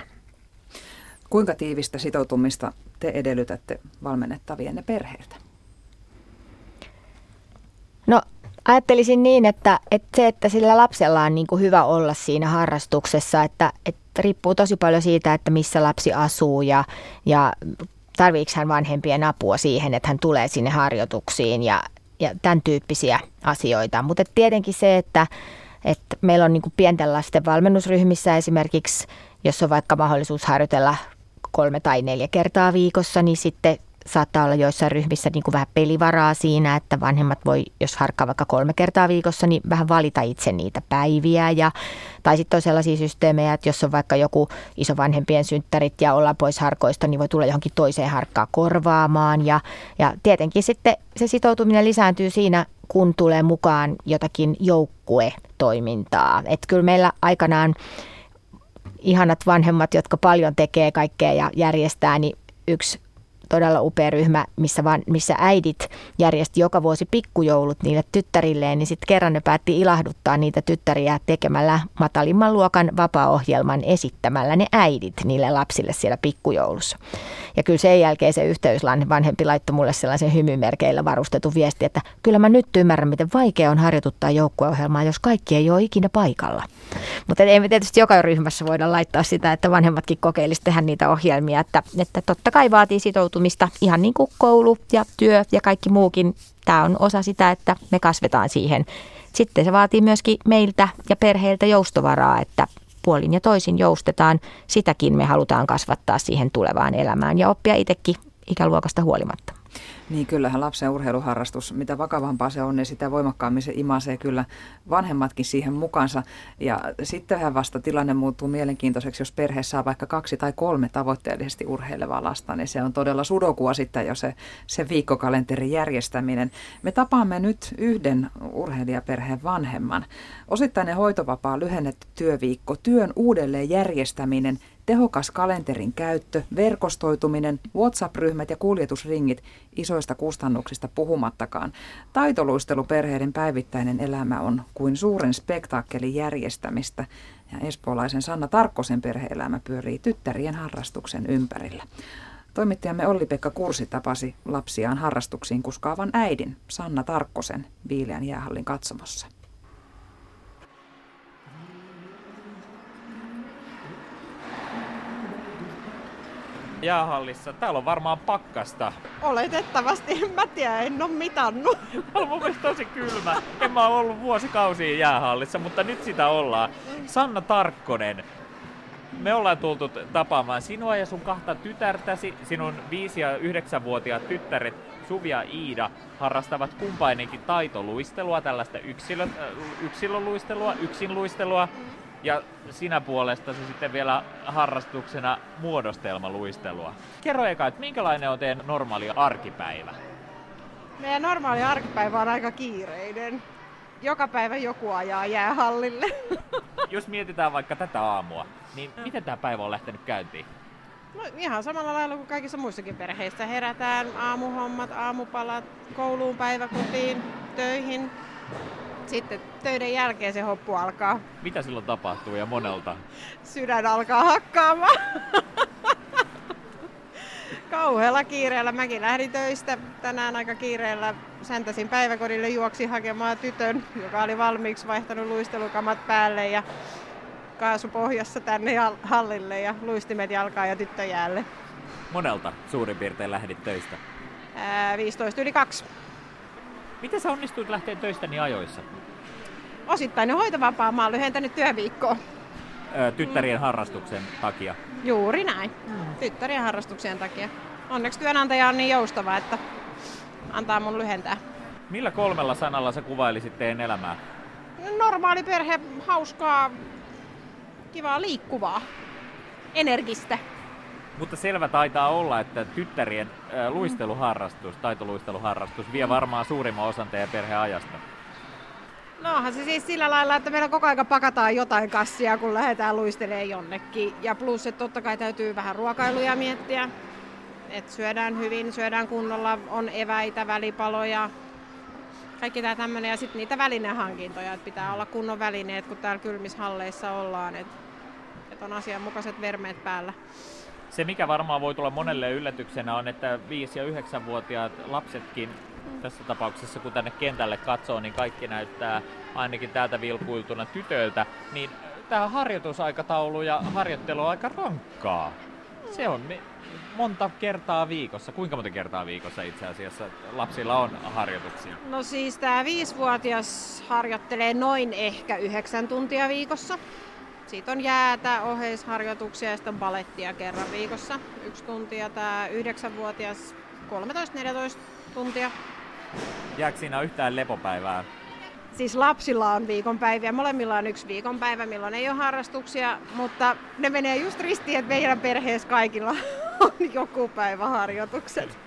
Kuinka tiivistä sitoutumista te edellytätte valmennettavienne perheiltä? No ajattelisin niin, että, että se, että sillä lapsella on niin kuin hyvä olla siinä harrastuksessa, että, että riippuu tosi paljon siitä, että missä lapsi asuu ja, ja tarviiko hän vanhempien apua siihen, että hän tulee sinne harjoituksiin ja, ja tämän tyyppisiä asioita. Mutta tietenkin se, että, että meillä on niin pienten lasten valmennusryhmissä esimerkiksi, jos on vaikka mahdollisuus harjoitella kolme tai neljä kertaa viikossa, niin sitten saattaa olla joissain ryhmissä niin kuin vähän pelivaraa siinä, että vanhemmat voi, jos harkkaa vaikka kolme kertaa viikossa, niin vähän valita itse niitä päiviä. Ja, tai sitten on sellaisia systeemejä, että jos on vaikka joku isovanhempien synttärit ja ollaan pois harkoista, niin voi tulla johonkin toiseen harkkaa korvaamaan. Ja, ja tietenkin sitten se sitoutuminen lisääntyy siinä, kun tulee mukaan jotakin joukkuetoimintaa. Että kyllä meillä aikanaan ihanat vanhemmat, jotka paljon tekee kaikkea ja järjestää, niin yksi todella upea ryhmä, missä, vaan, missä äidit järjesti joka vuosi pikkujoulut niille tyttärilleen, niin sitten kerran ne päätti ilahduttaa niitä tyttäriä tekemällä matalimman luokan vapaa-ohjelman esittämällä ne äidit niille lapsille siellä pikkujoulussa. Ja kyllä sen jälkeen se yhteyslan vanhempi laittoi mulle sellaisen hymymerkeillä varustetun viesti, että kyllä mä nyt ymmärrän, miten vaikea on harjoituttaa joukkueohjelmaa, jos kaikki ei ole ikinä paikalla. Mutta ei me tietysti joka ryhmässä voida laittaa sitä, että vanhemmatkin kokeilisivat tehdä niitä ohjelmia, että, että totta kai vaatii sitoutumista ihan niin kuin koulu ja työ ja kaikki muukin. Tämä on osa sitä, että me kasvetaan siihen. Sitten se vaatii myöskin meiltä ja perheiltä joustovaraa, että puolin ja toisin joustetaan. Sitäkin me halutaan kasvattaa siihen tulevaan elämään ja oppia itsekin ikäluokasta huolimatta. Niin kyllähän lapsen urheiluharrastus, mitä vakavampaa se on, niin sitä voimakkaammin se imasee kyllä vanhemmatkin siihen mukansa. Ja sittenhän vasta tilanne muuttuu mielenkiintoiseksi, jos perhe saa vaikka kaksi tai kolme tavoitteellisesti urheilevaa lasta, niin se on todella sudokua sitten jo se, se viikkokalenterin järjestäminen. Me tapaamme nyt yhden urheilijaperheen vanhemman. Osittainen hoitovapaa, lyhennetty työviikko, työn uudelleen järjestäminen – Tehokas kalenterin käyttö, verkostoituminen, WhatsApp-ryhmät ja kuljetusringit isoista kustannuksista puhumattakaan. Taitoluisteluperheiden päivittäinen elämä on kuin suuren spektaakkelin järjestämistä ja espoolaisen Sanna Tarkkosen perheelämä pyörii tyttärien harrastuksen ympärillä. Toimittajamme Olli-Pekka Kursi tapasi lapsiaan harrastuksiin kuskaavan äidin Sanna Tarkkosen Viileän jäähallin katsomossa. Jäähallissa. Täällä on varmaan pakkasta. Oletettavasti, en mä tiedä, en ole mitannut. *laughs* on mun mielestä tosi kylmä. En mä ole ollut vuosikausia jäähallissa, mutta nyt sitä ollaan. Sanna Tarkkonen, me ollaan tultu tapaamaan sinua ja sun kahta tytärtäsi. Sinun 5- ja 9-vuotiaat tyttäret Suvi ja Iida harrastavat kumpainenkin taitoluistelua, tällaista yksilö, yksilöluistelua, yksinluistelua. Ja sinä puolesta se sitten vielä harrastuksena muodostelmaluistelua. Kerro eka, että minkälainen on teidän normaali arkipäivä? Meidän normaali arkipäivä on aika kiireinen. Joka päivä joku ajaa jäähallille. *laughs* jos mietitään vaikka tätä aamua, niin miten tämä päivä on lähtenyt käyntiin? No ihan samalla lailla kuin kaikissa muissakin perheissä. Herätään aamuhommat, aamupalat, kouluun, päiväkotiin, töihin. Sitten töiden jälkeen se hoppu alkaa. Mitä silloin tapahtuu ja monelta? Sydän alkaa hakkaamaan. Kauhealla kiireellä. Mäkin lähdin töistä tänään aika kiireellä. Säntäsin päiväkodille, juoksi hakemaan tytön, joka oli valmiiksi vaihtanut luistelukamat päälle ja kaasu pohjassa tänne hallille ja luistimet jalkaa ja tyttö jäälle. Monelta suurin piirtein lähdit töistä? Ää, 15 yli 2. Miten sä onnistuit lähteä töistä niin ajoissa? Osittainen hoitovapaa. Mä oon lyhentänyt työviikkoa. tyttärien mm. harrastuksen takia? Juuri näin. Mm. Tyttärien harrastuksen takia. Onneksi työnantaja on niin joustava, että antaa mun lyhentää. Millä kolmella sanalla sä kuvailisit teidän elämää? Normaali perhe, hauskaa, kivaa liikkuvaa, energistä. Mutta selvä taitaa olla, että tyttärien luisteluharrastus, taitoluisteluharrastus vie varmaan suurimman osan teidän perheajasta. No se siis sillä lailla, että meillä koko ajan pakataan jotain kassia, kun lähdetään luistelemaan jonnekin. Ja plus, että totta kai täytyy vähän ruokailuja miettiä. Että syödään hyvin, syödään kunnolla, on eväitä, välipaloja, kaikki tämä tämmöinen. Ja sitten niitä välinehankintoja, että pitää olla kunnon välineet, kun täällä kylmishalleissa ollaan. Että et on asianmukaiset vermeet päällä. Se, mikä varmaan voi tulla monelle yllätyksenä, on, että 5- ja 9-vuotiaat lapsetkin tässä tapauksessa, kun tänne kentälle katsoo, niin kaikki näyttää ainakin täältä vilkuiltuna tytöiltä, niin tämä harjoitusaikataulu ja harjoittelu on aika rankkaa. Se on monta kertaa viikossa. Kuinka monta kertaa viikossa itse asiassa lapsilla on harjoituksia? No siis tämä viisivuotias harjoittelee noin ehkä yhdeksän tuntia viikossa. Siitä on jäätä, oheisharjoituksia ja sitten balettia kerran viikossa. Yksi tuntia. Tämä yhdeksänvuotias 13-14 tuntia. Jääkö siinä yhtään lepopäivää? Siis lapsilla on viikonpäiviä, molemmilla on yksi viikonpäivä, milloin ei ole harrastuksia, mutta ne menee just ristiin, että meidän perheessä kaikilla *laughs* on joku päivä harjoitukset.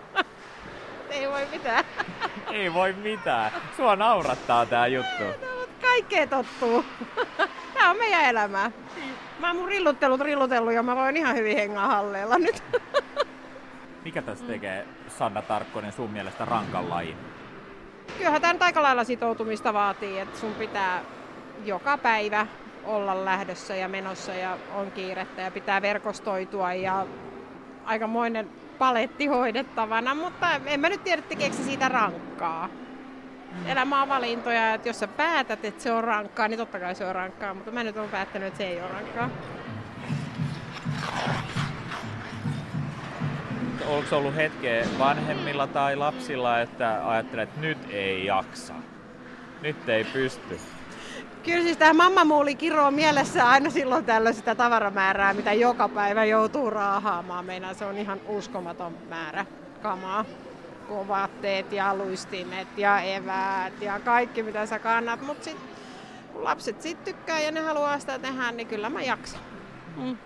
*laughs* ei voi mitään. ei voi mitään. Sua naurattaa tää juttu. Kaikkea tottuu. *laughs* Tää on meidän elämää. Mä oon mun rilluttelut rillutellut ja mä voin ihan hyvin hengaa halleella nyt. *laughs* Mikä tässä tekee Sanna Tarkkonen sun mielestä rankan lajin? Kyllähän tämä aika lailla sitoutumista vaatii, että sun pitää joka päivä olla lähdössä ja menossa ja on kiirettä ja pitää verkostoitua ja aikamoinen paletti hoidettavana, mutta en mä nyt tiedä tekeekö siitä rankkaa. Elämä on valintoja, että jos sä päätät, että se on rankkaa, niin totta kai se on rankkaa, mutta mä nyt olen päättänyt, että se ei ole rankkaa. onko se ollut hetkeä vanhemmilla tai lapsilla, että ajattelet, että nyt ei jaksa, nyt ei pysty? Kyllä siis tämä mammamuuli kiroo mielessä aina silloin tällöin sitä tavaramäärää, mitä joka päivä joutuu raahaamaan. Meidän se on ihan uskomaton määrä kamaa. Vaatteet ja luistimet ja eväät ja kaikki mitä sä kannat. Mutta sitten kun lapset sit tykkää ja ne haluaa sitä tehdä, niin kyllä mä jaksan. Mm.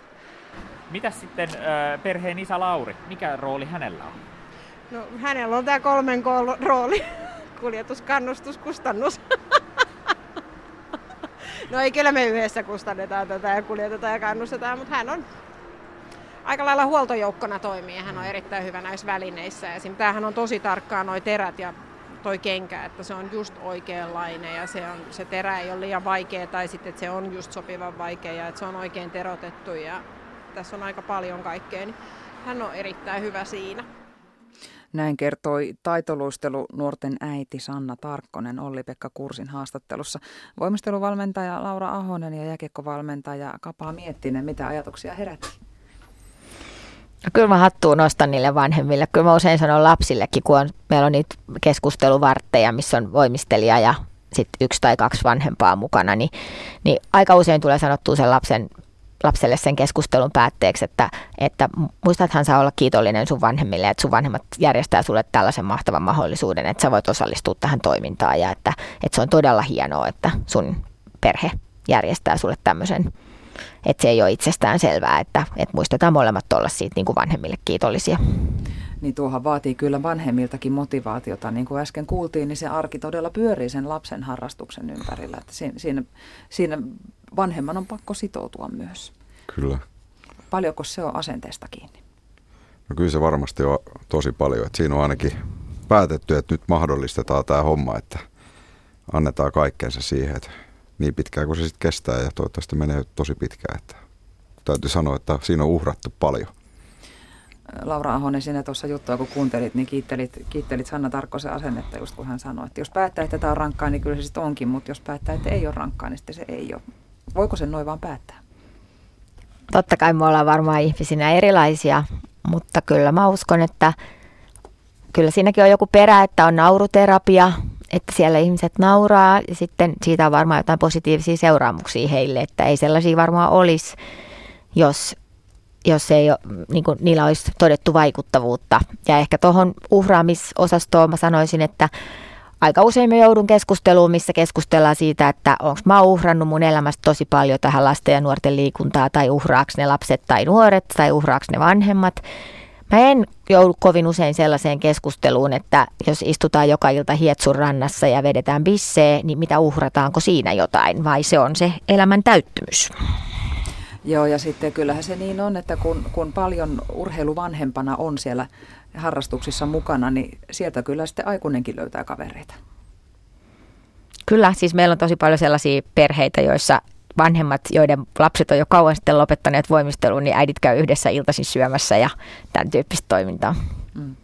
Mitä sitten äh, perheen isä Lauri, mikä rooli hänellä on? No hänellä on tämä kolmen kol- rooli, *laughs* kuljetus, kannustus, kustannus. *laughs* no ei, kyllä me yhdessä kustannetaan tätä ja kuljetetaan ja kannustetaan, mutta hän on aika lailla huoltojoukkona toimii hän on erittäin hyvä näissä välineissä. Esim. tämähän on tosi tarkkaan noin terät ja toi kenkä, että se on just oikeanlainen ja se, on, se terä ei ole liian vaikea tai sitten että se on just sopivan vaikea ja että se on oikein terotettu ja tässä on aika paljon kaikkea, niin hän on erittäin hyvä siinä. Näin kertoi taitoluistelu nuorten äiti Sanna Tarkkonen Olli-Pekka Kursin haastattelussa. Voimisteluvalmentaja Laura Ahonen ja jäkekkovalmentaja Kapaa Miettinen, mitä ajatuksia herätti? No, kyllä mä hattuun nostan niille vanhemmille. Kyllä mä usein sanon lapsillekin, kun on, meillä on niitä keskusteluvartteja, missä on voimistelija ja sitten yksi tai kaksi vanhempaa mukana, niin, niin aika usein tulee sanottua sen lapsen lapselle sen keskustelun päätteeksi, että, että muistathan saa olla kiitollinen sun vanhemmille, että sun vanhemmat järjestää sulle tällaisen mahtavan mahdollisuuden, että sä voit osallistua tähän toimintaan ja että, että se on todella hienoa, että sun perhe järjestää sulle tämmöisen, että se ei ole itsestään selvää, että, että muistetaan molemmat olla siitä niin kuin vanhemmille kiitollisia. niin tuohan vaatii kyllä vanhemmiltakin motivaatiota. Niin kuin äsken kuultiin, niin se arki todella pyörii sen lapsen harrastuksen ympärillä. Että siinä, siinä, siinä vanhemman on pakko sitoutua myös. Kyllä. Paljonko se on asenteesta kiinni? No kyllä se varmasti on tosi paljon. Että siinä on ainakin päätetty, että nyt mahdollistetaan tämä homma, että annetaan kaikkeensa siihen, että niin pitkään kuin se sitten kestää ja toivottavasti menee tosi pitkään. Että täytyy sanoa, että siinä on uhrattu paljon. Laura Ahonen, sinä tuossa juttua kun kuuntelit, niin kiittelit, kiittelit Sanna Tarkkosen asennetta, just kun hän sanoi, että jos päättää, että tämä on rankkaa, niin kyllä se sitten onkin, mutta jos päättää, että ei ole rankkaa, niin sitten se ei ole. Voiko sen noin vaan päättää? Totta kai me ollaan varmaan ihmisinä erilaisia, mutta kyllä mä uskon, että kyllä siinäkin on joku perä, että on nauruterapia, että siellä ihmiset nauraa ja sitten siitä on varmaan jotain positiivisia seuraamuksia heille, että ei sellaisia varmaan olisi, jos, jos ei ole, niin kuin, niillä olisi todettu vaikuttavuutta. Ja ehkä tuohon uhraamisosastoon mä sanoisin, että aika usein me joudun keskusteluun, missä keskustellaan siitä, että onko mä uhrannut mun elämästä tosi paljon tähän lasten ja nuorten liikuntaa, tai uhraaks ne lapset tai nuoret, tai uhraaks ne vanhemmat. Mä en joudu kovin usein sellaiseen keskusteluun, että jos istutaan joka ilta Hietsun rannassa ja vedetään bissee, niin mitä uhrataanko siinä jotain, vai se on se elämän täyttymys? Joo, ja sitten kyllähän se niin on, että kun, kun paljon urheiluvanhempana on siellä harrastuksissa mukana, niin sieltä kyllä sitten aikuinenkin löytää kavereita. Kyllä, siis meillä on tosi paljon sellaisia perheitä, joissa vanhemmat, joiden lapset on jo kauan sitten lopettaneet voimistelun, niin äidit käy yhdessä iltaisin syömässä ja tämän tyyppistä toimintaa. Mm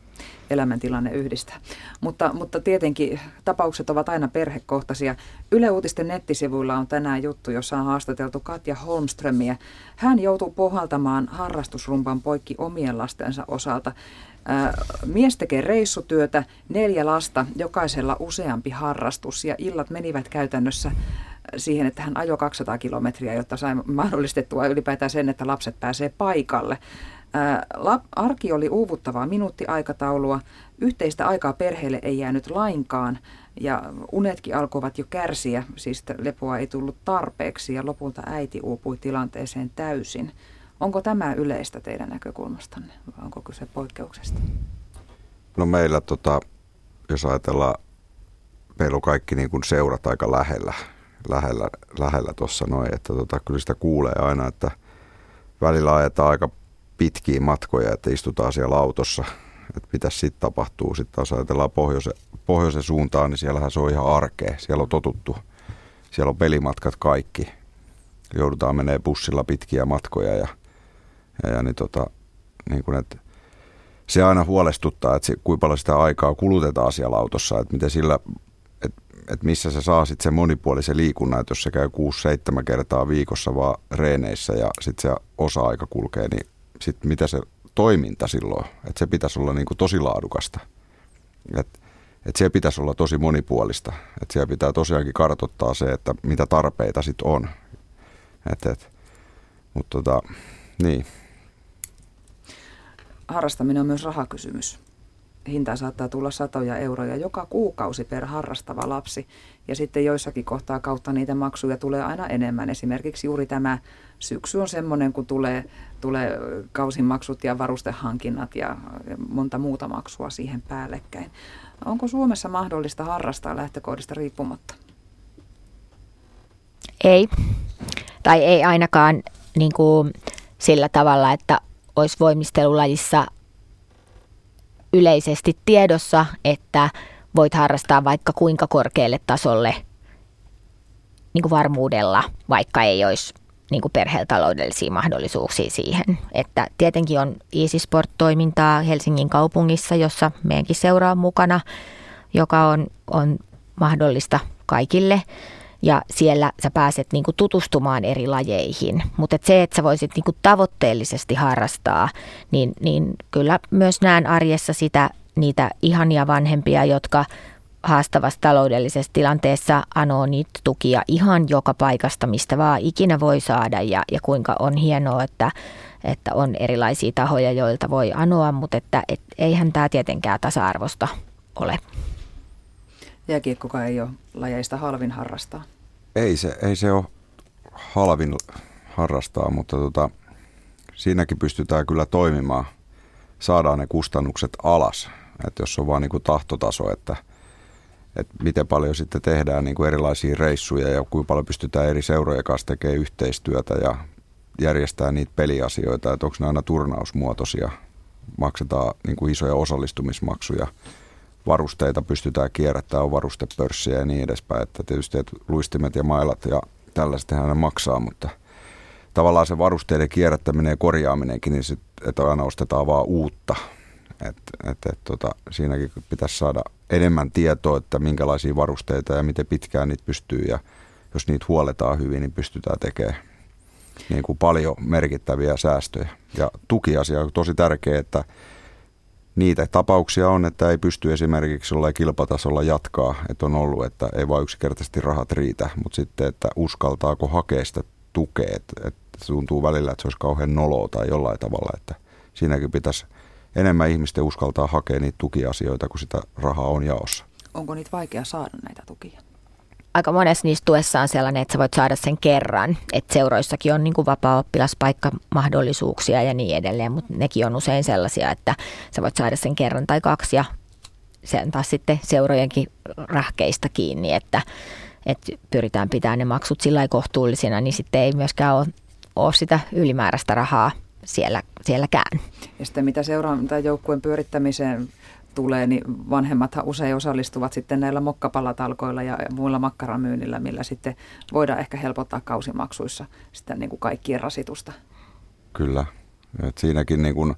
elämäntilanne yhdistää. Mutta, mutta tietenkin tapaukset ovat aina perhekohtaisia. Yle Uutisten nettisivuilla on tänään juttu, jossa on haastateltu Katja Holmströmiä. Hän joutuu pohaltamaan harrastusrumpan poikki omien lastensa osalta. Mies tekee reissutyötä, neljä lasta, jokaisella useampi harrastus ja illat menivät käytännössä siihen, että hän ajoi 200 kilometriä, jotta sai mahdollistettua ylipäätään sen, että lapset pääsee paikalle. Arki oli uuvuttavaa minuuttiaikataulua, yhteistä aikaa perheelle ei jäänyt lainkaan ja unetkin alkoivat jo kärsiä, siis lepoa ei tullut tarpeeksi ja lopulta äiti uupui tilanteeseen täysin. Onko tämä yleistä teidän näkökulmastanne vai onko kyse poikkeuksesta? No meillä, tota, jos ajatellaan, meillä on kaikki niin kuin seurat aika lähellä, lähellä, lähellä tuossa noin, että tota, kyllä sitä kuulee aina, että välillä ajetaan aika pitkiä matkoja, että istutaan siellä autossa, että mitä sitten tapahtuu. Sitten taas ajatellaan pohjoisen, pohjoisen suuntaan, niin siellähän se on ihan arkea. Siellä on totuttu. Siellä on pelimatkat kaikki. Joudutaan menee bussilla pitkiä matkoja ja, ja, ja niin tota, niin kun, että se aina huolestuttaa, että kuinka paljon sitä aikaa kulutetaan siellä autossa, että miten sillä, että, missä se saa sitten sen monipuolisen liikunnan, että jos se käy 6-7 kertaa viikossa vaan reeneissä ja sitten se osa-aika kulkee, niin sit mitä se toiminta silloin, että se pitäisi olla niin tosi laadukasta. Että et se pitäisi olla tosi monipuolista. Että siellä pitää tosiaankin kartoittaa se, että mitä tarpeita sitten on. Et, et. Mutta tota, niin. Harrastaminen on myös rahakysymys. Hinta saattaa tulla satoja euroja joka kuukausi per harrastava lapsi. Ja sitten joissakin kohtaa kautta niitä maksuja tulee aina enemmän. Esimerkiksi juuri tämä syksy on semmoinen, kun tulee, tulee kausimaksut ja varustehankinnat ja monta muuta maksua siihen päällekkäin. Onko Suomessa mahdollista harrastaa lähtökohdista riippumatta? Ei. Tai ei ainakaan niin kuin sillä tavalla, että olisi voimistelulajissa yleisesti tiedossa, että voit harrastaa vaikka kuinka korkealle tasolle niin kuin varmuudella, vaikka ei olisi niin kuin perheellä taloudellisia mahdollisuuksia siihen. Että tietenkin on Easy Sport-toimintaa Helsingin kaupungissa, jossa meidänkin seura on mukana, joka on, on mahdollista kaikille. Ja siellä sä pääset niin kuin tutustumaan eri lajeihin. Mutta et se, että sä voisit niin kuin tavoitteellisesti harrastaa, niin, niin kyllä myös näen arjessa sitä niitä ihania vanhempia, jotka haastavassa taloudellisessa tilanteessa anoo niitä tukia ihan joka paikasta, mistä vaan ikinä voi saada ja, ja kuinka on hienoa, että, että on erilaisia tahoja, joilta voi anoa, mutta että et, eihän tämä tietenkään tasa-arvosta ole. Jääkiekkoka ei ole lajeista halvin harrastaa. Ei se, ei se ole halvin harrastaa, mutta tota, siinäkin pystytään kyllä toimimaan saadaan ne kustannukset alas. Että jos on vaan kuin tahtotaso, että, että miten paljon sitten tehdään niin kuin erilaisia reissuja ja kuinka paljon pystytään eri seurojen kanssa tekemään yhteistyötä ja järjestää niitä peliasioita, että onko ne aina turnausmuotoisia, maksetaan niin kuin isoja osallistumismaksuja, varusteita pystytään kierrättämään, on varustepörssiä ja niin edespäin. Että tietysti että luistimet ja mailat ja tällaiset ne maksaa, mutta tavallaan se varusteiden kierrättäminen ja korjaaminenkin, niin sit, että aina ostetaan vaan uutta. Et, et, et, tota, siinäkin pitäisi saada enemmän tietoa, että minkälaisia varusteita ja miten pitkään niitä pystyy ja jos niitä huoletaan hyvin, niin pystytään tekemään niin kuin paljon merkittäviä säästöjä. Ja tukiasia on tosi tärkeä, että niitä tapauksia on, että ei pysty esimerkiksi jollain kilpatasolla jatkaa, että on ollut, että ei vain yksinkertaisesti rahat riitä, mutta sitten, että uskaltaako hakea sitä tukea, että, että tuntuu välillä, että se olisi kauhean noloa tai jollain tavalla, että siinäkin pitäisi enemmän ihmisten uskaltaa hakea niitä tukiasioita, kun sitä rahaa on jaossa. Onko niitä vaikea saada näitä tukia? Aika monessa niistä tuessa on sellainen, että sä voit saada sen kerran. Että seuroissakin on niin kuin vapaa-oppilaspaikkamahdollisuuksia ja niin edelleen, mutta nekin on usein sellaisia, että sä voit saada sen kerran tai kaksi ja se on taas sitten seurojenkin rahkeista kiinni, että, että pyritään pitämään ne maksut sillä kohtuullisina, niin sitten ei myöskään ole, ole sitä ylimääräistä rahaa siellä, sielläkään. Ja sitten mitä seuraan tai joukkueen pyörittämiseen tulee, niin vanhemmathan usein osallistuvat sitten näillä mokkapalatalkoilla ja muilla makkaramyynnillä, millä sitten voidaan ehkä helpottaa kausimaksuissa sitä niin kuin kaikkien rasitusta. Kyllä. Et siinäkin niin kuin,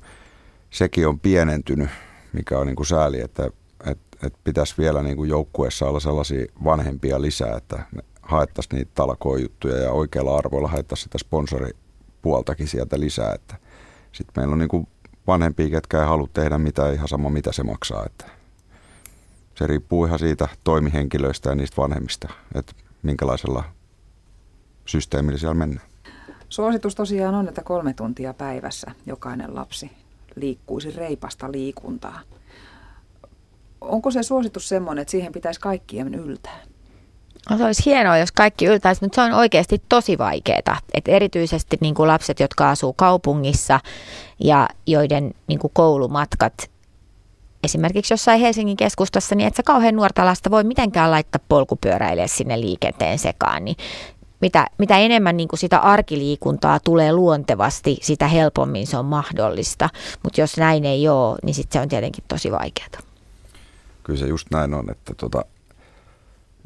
sekin on pienentynyt, mikä on niin kuin sääli, että et, et pitäisi vielä niin kuin joukkueessa olla sellaisia vanhempia lisää, että haettaisiin niitä talkojuttuja ja oikealla arvoilla haettaisiin sitä sponsoripuoltakin sieltä lisää. Että sitten meillä on niin kuin vanhempia, ketkä ei halua tehdä mitään ihan sama mitä se maksaa. Että se riippuu ihan siitä toimihenkilöistä ja niistä vanhemmista, että minkälaisella systeemillä siellä mennään. Suositus tosiaan on, että kolme tuntia päivässä jokainen lapsi liikkuisi reipasta liikuntaa. Onko se suositus semmoinen, että siihen pitäisi kaikkien yltää? No, se olisi hienoa, jos kaikki yltäisi, mutta se on oikeasti tosi vaikeaa. Et erityisesti niin kuin lapset, jotka asuu kaupungissa ja joiden niin kuin koulumatkat esimerkiksi jossain Helsingin keskustassa, niin että se kauhean nuorta lasta voi mitenkään laittaa polkupyöräille sinne liikenteen sekaan, niin mitä, mitä enemmän niin kuin sitä arkiliikuntaa tulee luontevasti, sitä helpommin se on mahdollista. Mutta jos näin ei ole, niin sitten se on tietenkin tosi vaikeaa. Kyllä se just näin on, että tota,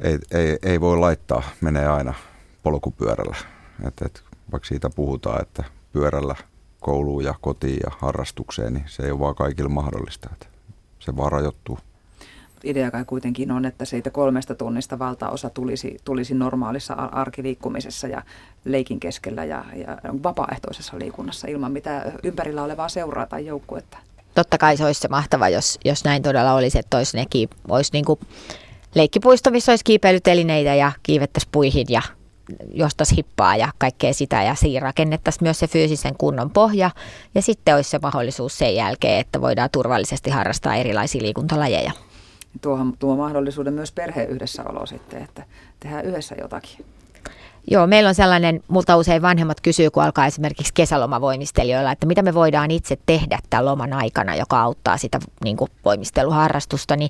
ei, ei, ei voi laittaa, menee aina polkupyörällä. Et, et, vaikka siitä puhutaan, että pyörällä kouluun ja kotiin ja harrastukseen, niin se ei ole vaan kaikille mahdollista. Et se vaan rajoittuu. Idea kai kuitenkin on, että siitä kolmesta tunnista valtaosa tulisi, tulisi normaalissa arkiliikkumisessa ja leikin keskellä ja, ja vapaaehtoisessa liikunnassa ilman mitään ympärillä olevaa seuraa tai joukkuetta. Totta kai se olisi se mahtava, jos, jos näin todella olisi, että olisi nekin, olisi niin kuin leikkipuisto, missä olisi kiipeilytelineitä ja kiivettäisiin puihin ja jostas hippaa ja kaikkea sitä ja siinä rakennettaisiin myös se fyysisen kunnon pohja ja sitten olisi se mahdollisuus sen jälkeen, että voidaan turvallisesti harrastaa erilaisia liikuntalajeja. Tuohan tuo mahdollisuuden myös perheen yhdessäolo sitten, että tehdään yhdessä jotakin. Joo, meillä on sellainen, multa usein vanhemmat kysyy, kun alkaa esimerkiksi kesälomavoimistelijoilla, että mitä me voidaan itse tehdä tämän loman aikana, joka auttaa sitä niin kuin voimisteluharrastusta, niin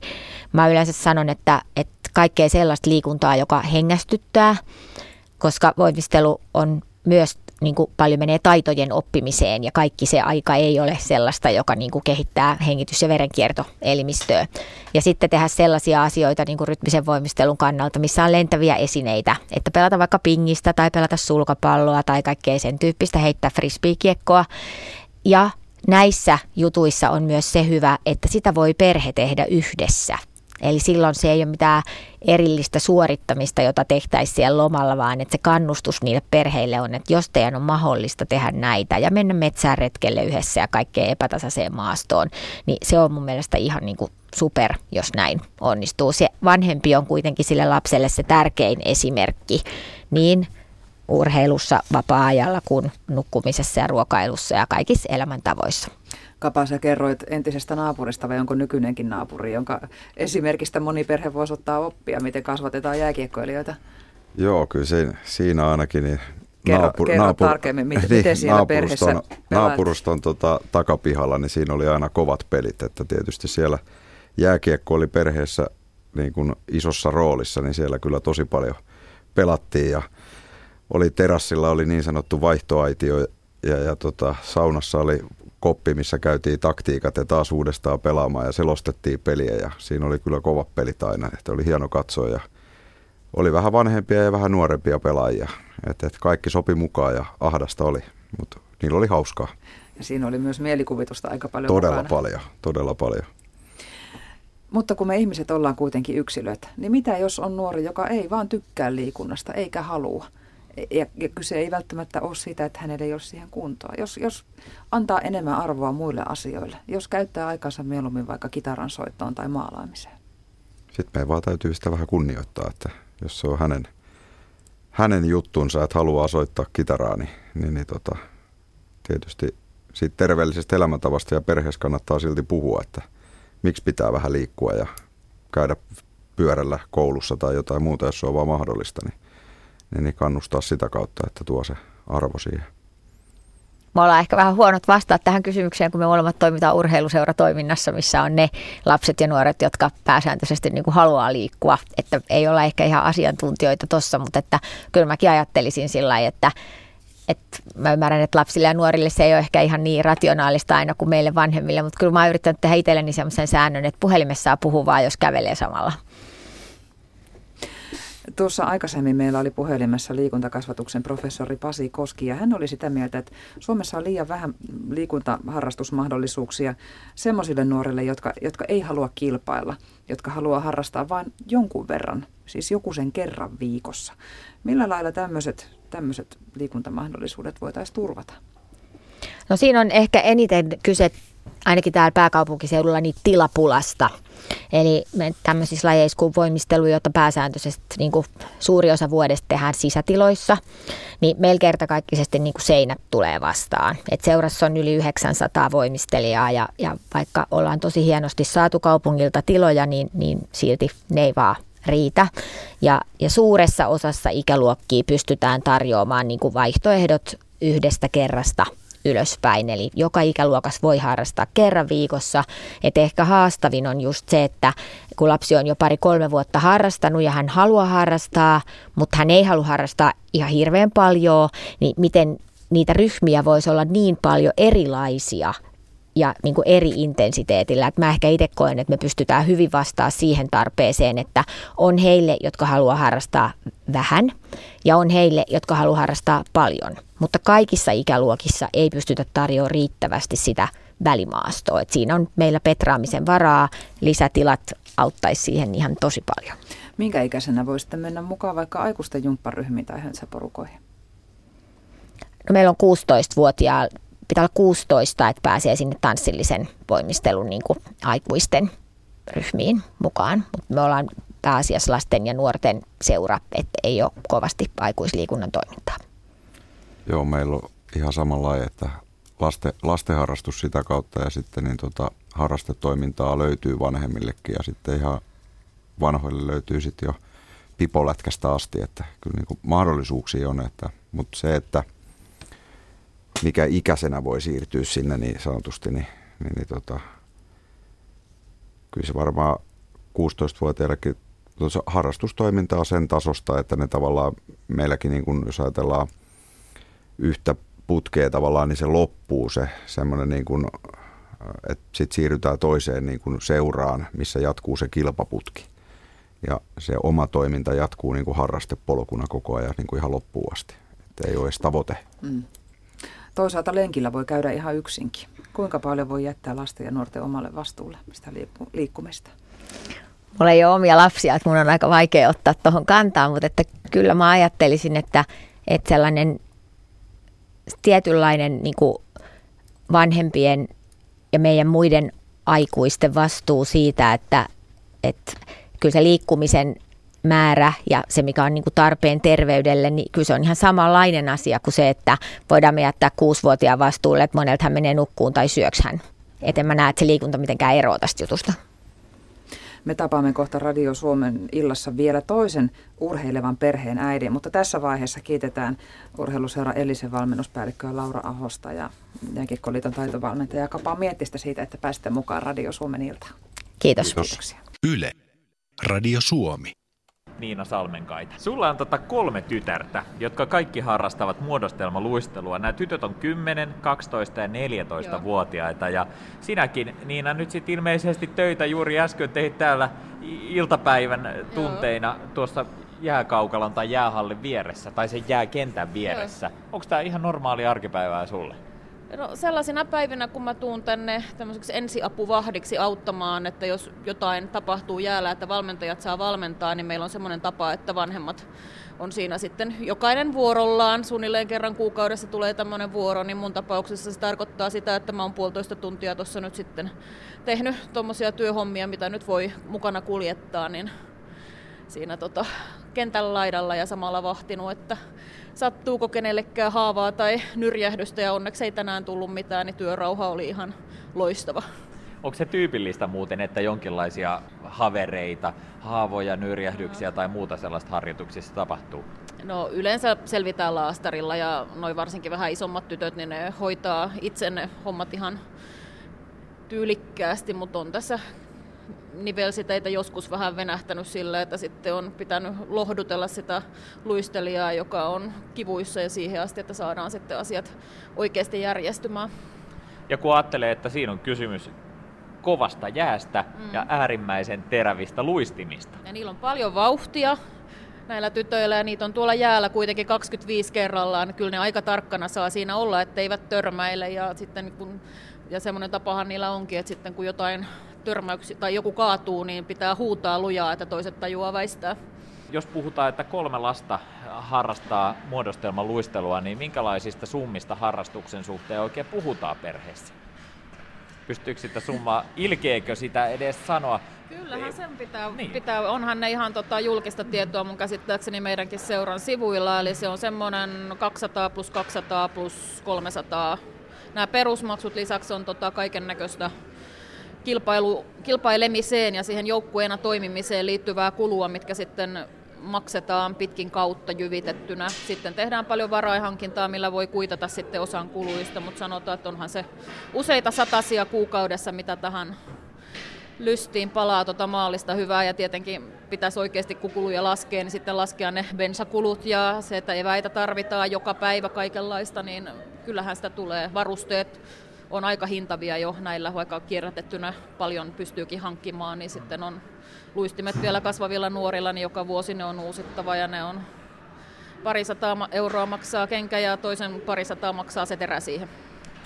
mä yleensä sanon, että, että kaikkea sellaista liikuntaa, joka hengästyttää, koska voimistelu on myös niin kuin paljon menee taitojen oppimiseen ja kaikki se aika ei ole sellaista, joka niin kuin kehittää hengitys- ja verenkiertoelimistöä. Ja sitten tehdä sellaisia asioita niin kuin rytmisen voimistelun kannalta, missä on lentäviä esineitä, että pelata vaikka pingistä tai pelata sulkapalloa tai kaikkea sen tyyppistä, heittää frisbeekiekkoa. Ja näissä jutuissa on myös se hyvä, että sitä voi perhe tehdä yhdessä – Eli silloin se ei ole mitään erillistä suorittamista, jota tehtäisiin siellä lomalla, vaan että se kannustus niille perheille on, että jos teidän on mahdollista tehdä näitä ja mennä metsään retkelle yhdessä ja kaikkeen epätasaiseen maastoon, niin se on mun mielestä ihan niin kuin super, jos näin onnistuu. Se vanhempi on kuitenkin sille lapselle se tärkein esimerkki, niin urheilussa, vapaa-ajalla kuin nukkumisessa ja ruokailussa ja kaikissa elämäntavoissa. Kapa, sä kerroit entisestä naapurista vai onko nykyinenkin naapuri, jonka esimerkistä moni perhe voisi ottaa oppia, miten kasvatetaan jääkiekkoilijoita? Joo, kyllä siinä, siinä ainakin niin Kerro, naapur, kerro naapur, tarkemmin, *laughs* miten, niin, miten siellä perheessä pelaat. Naapuruston tota, takapihalla, niin siinä oli aina kovat pelit, että tietysti siellä jääkiekko oli perheessä niin kuin isossa roolissa, niin siellä kyllä tosi paljon pelattiin ja oli terassilla oli niin sanottu vaihtoaitio ja, ja tota, saunassa oli koppi, missä käytiin taktiikat ja taas uudestaan pelaamaan ja selostettiin peliä ja siinä oli kyllä kovat pelit aina, että oli hieno katsoa ja oli vähän vanhempia ja vähän nuorempia pelaajia, että et kaikki sopi mukaan ja ahdasta oli, mutta niillä oli hauskaa. Ja siinä oli myös mielikuvitusta aika paljon Todella mukana. paljon, todella paljon. Mutta kun me ihmiset ollaan kuitenkin yksilöitä, niin mitä jos on nuori, joka ei vaan tykkää liikunnasta eikä halua? Ja, ja kyse ei välttämättä ole siitä, että hänellä ei ole siihen kuntoa. Jos, jos antaa enemmän arvoa muille asioille, jos käyttää aikansa mieluummin vaikka kitaran soittoon tai maalaamiseen. Sitten me vaan täytyy sitä vähän kunnioittaa, että jos se on hänen, hänen juttunsa, että haluaa soittaa kitaraa, niin, niin, niin tota, tietysti siitä terveellisestä elämäntavasta ja perheessä kannattaa silti puhua, että miksi pitää vähän liikkua ja käydä pyörällä koulussa tai jotain muuta, jos se on vaan mahdollista, niin, niin, niin kannustaa sitä kautta, että tuo se arvo siihen me ollaan ehkä vähän huonot vastaa tähän kysymykseen, kun me molemmat toimitaan urheiluseuratoiminnassa, missä on ne lapset ja nuoret, jotka pääsääntöisesti niin kuin haluaa liikkua. Että ei olla ehkä ihan asiantuntijoita tuossa, mutta että kyllä mäkin ajattelisin sillä lailla, että että mä ymmärrän, että lapsille ja nuorille se ei ole ehkä ihan niin rationaalista aina kuin meille vanhemmille, mutta kyllä mä oon yrittänyt tehdä itselleni sellaisen säännön, että puhelimessa saa puhua vaan, jos kävelee samalla. Tuossa aikaisemmin meillä oli puhelimessa liikuntakasvatuksen professori Pasi Koski ja hän oli sitä mieltä, että Suomessa on liian vähän liikuntaharrastusmahdollisuuksia semmoisille nuorille, jotka, jotka ei halua kilpailla, jotka haluaa harrastaa vain jonkun verran, siis joku sen kerran viikossa. Millä lailla tämmöiset, tämmöiset liikuntamahdollisuudet voitaisiin turvata? No siinä on ehkä eniten kyse ainakin täällä pääkaupunkiseudulla niin tilapulasta. Eli me tämmöisissä lajeissa kuin voimistelu, jota pääsääntöisesti niin kuin suuri osa vuodesta tehdään sisätiloissa, niin meillä kertakaikkisesti niin kuin seinät tulee vastaan. Et seurassa on yli 900 voimistelijaa ja, ja vaikka ollaan tosi hienosti saatu kaupungilta tiloja, niin, niin silti ne ei vaan riitä. Ja, ja suuressa osassa ikäluokkia pystytään tarjoamaan niin kuin vaihtoehdot yhdestä kerrasta – ylöspäin. Eli joka ikäluokas voi harrastaa kerran viikossa. Et ehkä haastavin on just se, että kun lapsi on jo pari-kolme vuotta harrastanut ja hän haluaa harrastaa, mutta hän ei halua harrastaa ihan hirveän paljon, niin miten niitä ryhmiä voisi olla niin paljon erilaisia ja niin kuin eri intensiteetillä. Et mä ehkä itse koen, että me pystytään hyvin vastaamaan siihen tarpeeseen, että on heille, jotka haluaa harrastaa vähän ja on heille, jotka haluaa harrastaa paljon. Mutta kaikissa ikäluokissa ei pystytä tarjoamaan riittävästi sitä välimaastoa. Et siinä on meillä petraamisen varaa, lisätilat auttaisi siihen ihan tosi paljon. Minkä ikäisenä voisitte mennä mukaan vaikka aikuisten jumpparyhmiin tai hönsäporukoihin? No meillä on 16-vuotiaa pitää olla 16, että pääsee sinne tanssillisen voimistelun niin kuin aikuisten ryhmiin mukaan. Mutta me ollaan pääasiassa lasten ja nuorten seura, että ei ole kovasti aikuisliikunnan toimintaa. Joo, meillä on ihan samanlainen, että lasten, lastenharrastus sitä kautta ja sitten niin tota, harrastetoimintaa löytyy vanhemmillekin ja sitten ihan vanhoille löytyy sitten jo pipolätkästä asti, että kyllä niin mahdollisuuksia on, että, mutta se, että – mikä ikäisenä voi siirtyä sinne niin sanotusti, niin, niin, niin tota, kyllä se varmaan 16-vuotiaillekin harrastustoiminta on sen tasosta, että ne tavallaan meilläkin, niin kun, jos ajatellaan yhtä putkea tavallaan, niin se loppuu se semmoinen niin kuin, että sitten siirrytään toiseen niin kuin seuraan, missä jatkuu se kilpaputki. Ja se oma toiminta jatkuu niin kuin harrastepolkuna koko ajan niin kuin ihan loppuun asti. Että ei ole edes tavoite. Mm. Toisaalta lenkillä voi käydä ihan yksinkin. Kuinka paljon voi jättää lasten ja nuorten omalle vastuulle sitä liikkumista? Mulla ei ole omia lapsia, että mun on aika vaikea ottaa tuohon kantaa, mutta että kyllä mä ajattelisin, että, että sellainen tietynlainen niin vanhempien ja meidän muiden aikuisten vastuu siitä, että, että kyllä se liikkumisen määrä ja se, mikä on niin kuin tarpeen terveydelle, niin kyllä se on ihan samanlainen asia kuin se, että voidaan me jättää kuusivuotiaan vastuulle, että monelta hän menee nukkuun tai syöks hän. Et en mä näe, että se liikunta mitenkään eroaa tästä jutusta. Me tapaamme kohta Radio Suomen illassa vielä toisen urheilevan perheen äidin, mutta tässä vaiheessa kiitetään urheiluseura Elisen valmennuspäällikköä Laura Ahosta ja Jääkikkoliiton taitovalmentaja Kapaa Miettistä siitä, että pääsitte mukaan Radio Suomen iltaan. Kiitos. Kiitos. Kiitoksia. Yle. Radio Suomi. Niina Salmenkaita. Sulla on tota kolme tytärtä, jotka kaikki harrastavat muodostelmaluistelua. Nämä tytöt on 10, 12 ja 14 Joo. vuotiaita ja sinäkin Niina nyt sitten ilmeisesti töitä juuri äsken teit täällä iltapäivän tunteina tuossa jääkaukalon tai jäähallin vieressä tai sen jääkentän vieressä. Onko tämä ihan normaali arkipäivää sulle? No sellaisina päivinä, kun mä tuun tänne tämmöiseksi ensiapuvahdiksi auttamaan, että jos jotain tapahtuu jäällä, että valmentajat saa valmentaa, niin meillä on semmoinen tapa, että vanhemmat on siinä sitten jokainen vuorollaan, suunnilleen kerran kuukaudessa tulee tämmöinen vuoro, niin mun tapauksessa se tarkoittaa sitä, että mä oon puolitoista tuntia tuossa nyt sitten tehnyt tuommoisia työhommia, mitä nyt voi mukana kuljettaa, niin siinä tota, kentän laidalla ja samalla vahtinut, että sattuuko kenellekään haavaa tai nyrjähdystä ja onneksi ei tänään tullut mitään, niin työrauha oli ihan loistava. Onko se tyypillistä muuten, että jonkinlaisia havereita, haavoja, nyrjähdyksiä tai muuta sellaista harjoituksissa tapahtuu? No yleensä selvitään laastarilla ja noin varsinkin vähän isommat tytöt, niin ne hoitaa itse ne hommat ihan tyylikkäästi, mutta on tässä nivelsiteitä joskus vähän venähtänyt sillä, että sitten on pitänyt lohdutella sitä luistelijaa, joka on kivuissa ja siihen asti, että saadaan sitten asiat oikeasti järjestymään. Ja kun ajattelee, että siinä on kysymys kovasta jäästä mm. ja äärimmäisen terävistä luistimista. Ja niillä on paljon vauhtia näillä tytöillä ja niitä on tuolla jäällä kuitenkin 25 kerrallaan. Kyllä ne aika tarkkana saa siinä olla, etteivät törmäile ja sitten kun ja semmoinen tapahan niillä onkin, että sitten kun jotain törmäyksiä tai joku kaatuu, niin pitää huutaa lujaa, että toiset tajuaa väistää. Jos puhutaan, että kolme lasta harrastaa muodostelman luistelua, niin minkälaisista summista harrastuksen suhteen oikein puhutaan perheessä? Pystyykö sitä summaa, ilkeekö sitä edes sanoa? Kyllähän sen pitää, niin. pitää onhan ne ihan tota julkista tietoa mun käsittääkseni meidänkin seuran sivuilla, eli se on semmoinen 200 plus 200 plus 300. Nämä perusmaksut lisäksi on tota kaiken näköistä kilpailu, kilpailemiseen ja siihen joukkueena toimimiseen liittyvää kulua, mitkä sitten maksetaan pitkin kautta jyvitettynä. Sitten tehdään paljon varainhankintaa, millä voi kuitata sitten osan kuluista, mutta sanotaan, että onhan se useita satasia kuukaudessa, mitä tähän lystiin palaa tuota maallista hyvää ja tietenkin pitäisi oikeasti kun kuluja laskea, niin sitten laskea ne bensakulut ja se, että eväitä tarvitaan joka päivä kaikenlaista, niin kyllähän sitä tulee. Varusteet on aika hintavia jo näillä, vaikka kierrätettynä paljon pystyykin hankkimaan, niin sitten on luistimet vielä kasvavilla nuorilla, niin joka vuosi ne on uusittava ja ne on parisataa euroa maksaa kenkä ja toisen parisataa maksaa se terä siihen.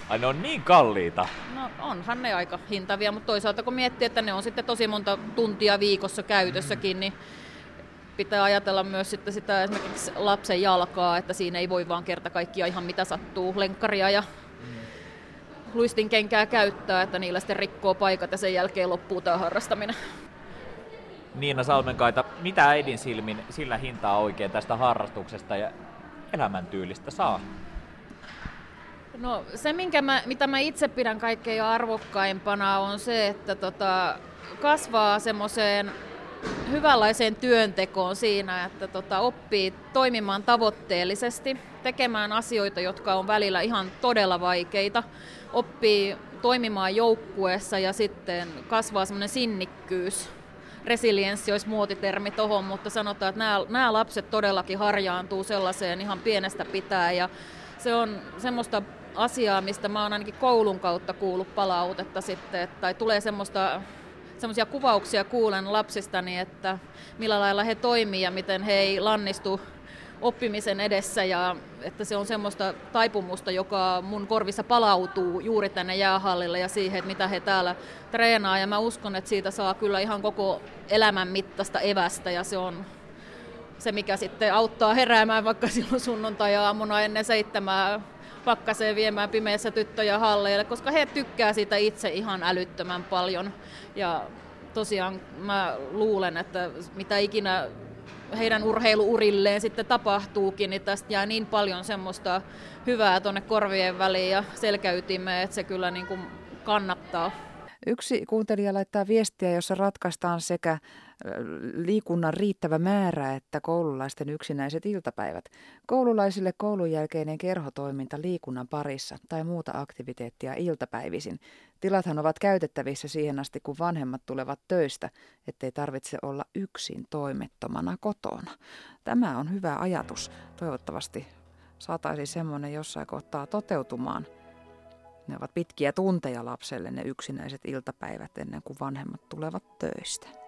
Ai ne on niin kalliita. No onhan ne aika hintavia, mutta toisaalta kun miettii, että ne on sitten tosi monta tuntia viikossa käytössäkin, niin pitää ajatella myös sitten sitä esimerkiksi lapsen jalkaa, että siinä ei voi vaan kerta kaikkia ihan mitä sattuu, lenkkaria ja luistinkenkää käyttää, että niillä sitten rikkoo paikat ja sen jälkeen loppuu tämä harrastaminen. Niina Salmenkaita, mitä äidin silmin sillä hintaa oikein tästä harrastuksesta ja elämäntyylistä saa? No se, minkä mä, mitä mä itse pidän kaikkein arvokkaimpana, on se, että tota, kasvaa semmoiseen hyvänlaiseen työntekoon siinä, että tota, oppii toimimaan tavoitteellisesti, tekemään asioita, jotka on välillä ihan todella vaikeita, oppii toimimaan joukkueessa ja sitten kasvaa semmoinen sinnikkyys. Resilienssi olisi muotitermi tohon, mutta sanotaan, että nämä, nämä lapset todellakin harjaantuu sellaiseen ihan pienestä pitää ja se on semmoista asiaa, mistä mä oon ainakin koulun kautta kuullut palautetta sitten, tai tulee semmoista semmoisia kuvauksia kuulen lapsistani, että millä lailla he toimii ja miten he ei lannistu oppimisen edessä ja että se on semmoista taipumusta, joka mun korvissa palautuu juuri tänne jäähallille ja siihen, että mitä he täällä treenaa ja mä uskon, että siitä saa kyllä ihan koko elämän mittaista evästä ja se on se, mikä sitten auttaa heräämään vaikka *laughs* silloin sunnuntai-aamuna ennen seitsemää pakkaseen viemään pimeässä tyttöjä halleille, koska he tykkää siitä itse ihan älyttömän paljon. Ja tosiaan mä luulen, että mitä ikinä heidän urheiluurilleen sitten tapahtuukin, niin tästä jää niin paljon semmoista hyvää tuonne korvien väliin ja selkäytimeen, että se kyllä niin kuin kannattaa. Yksi kuuntelija laittaa viestiä, jossa ratkaistaan sekä liikunnan riittävä määrä että koululaisten yksinäiset iltapäivät. Koululaisille koulun jälkeinen kerhotoiminta liikunnan parissa tai muuta aktiviteettia iltapäivisin. Tilathan ovat käytettävissä siihen asti, kun vanhemmat tulevat töistä, ettei tarvitse olla yksin toimettomana kotona. Tämä on hyvä ajatus. Toivottavasti saataisiin semmoinen jossain kohtaa toteutumaan. Ne ovat pitkiä tunteja lapselle ne yksinäiset iltapäivät ennen kuin vanhemmat tulevat töistä.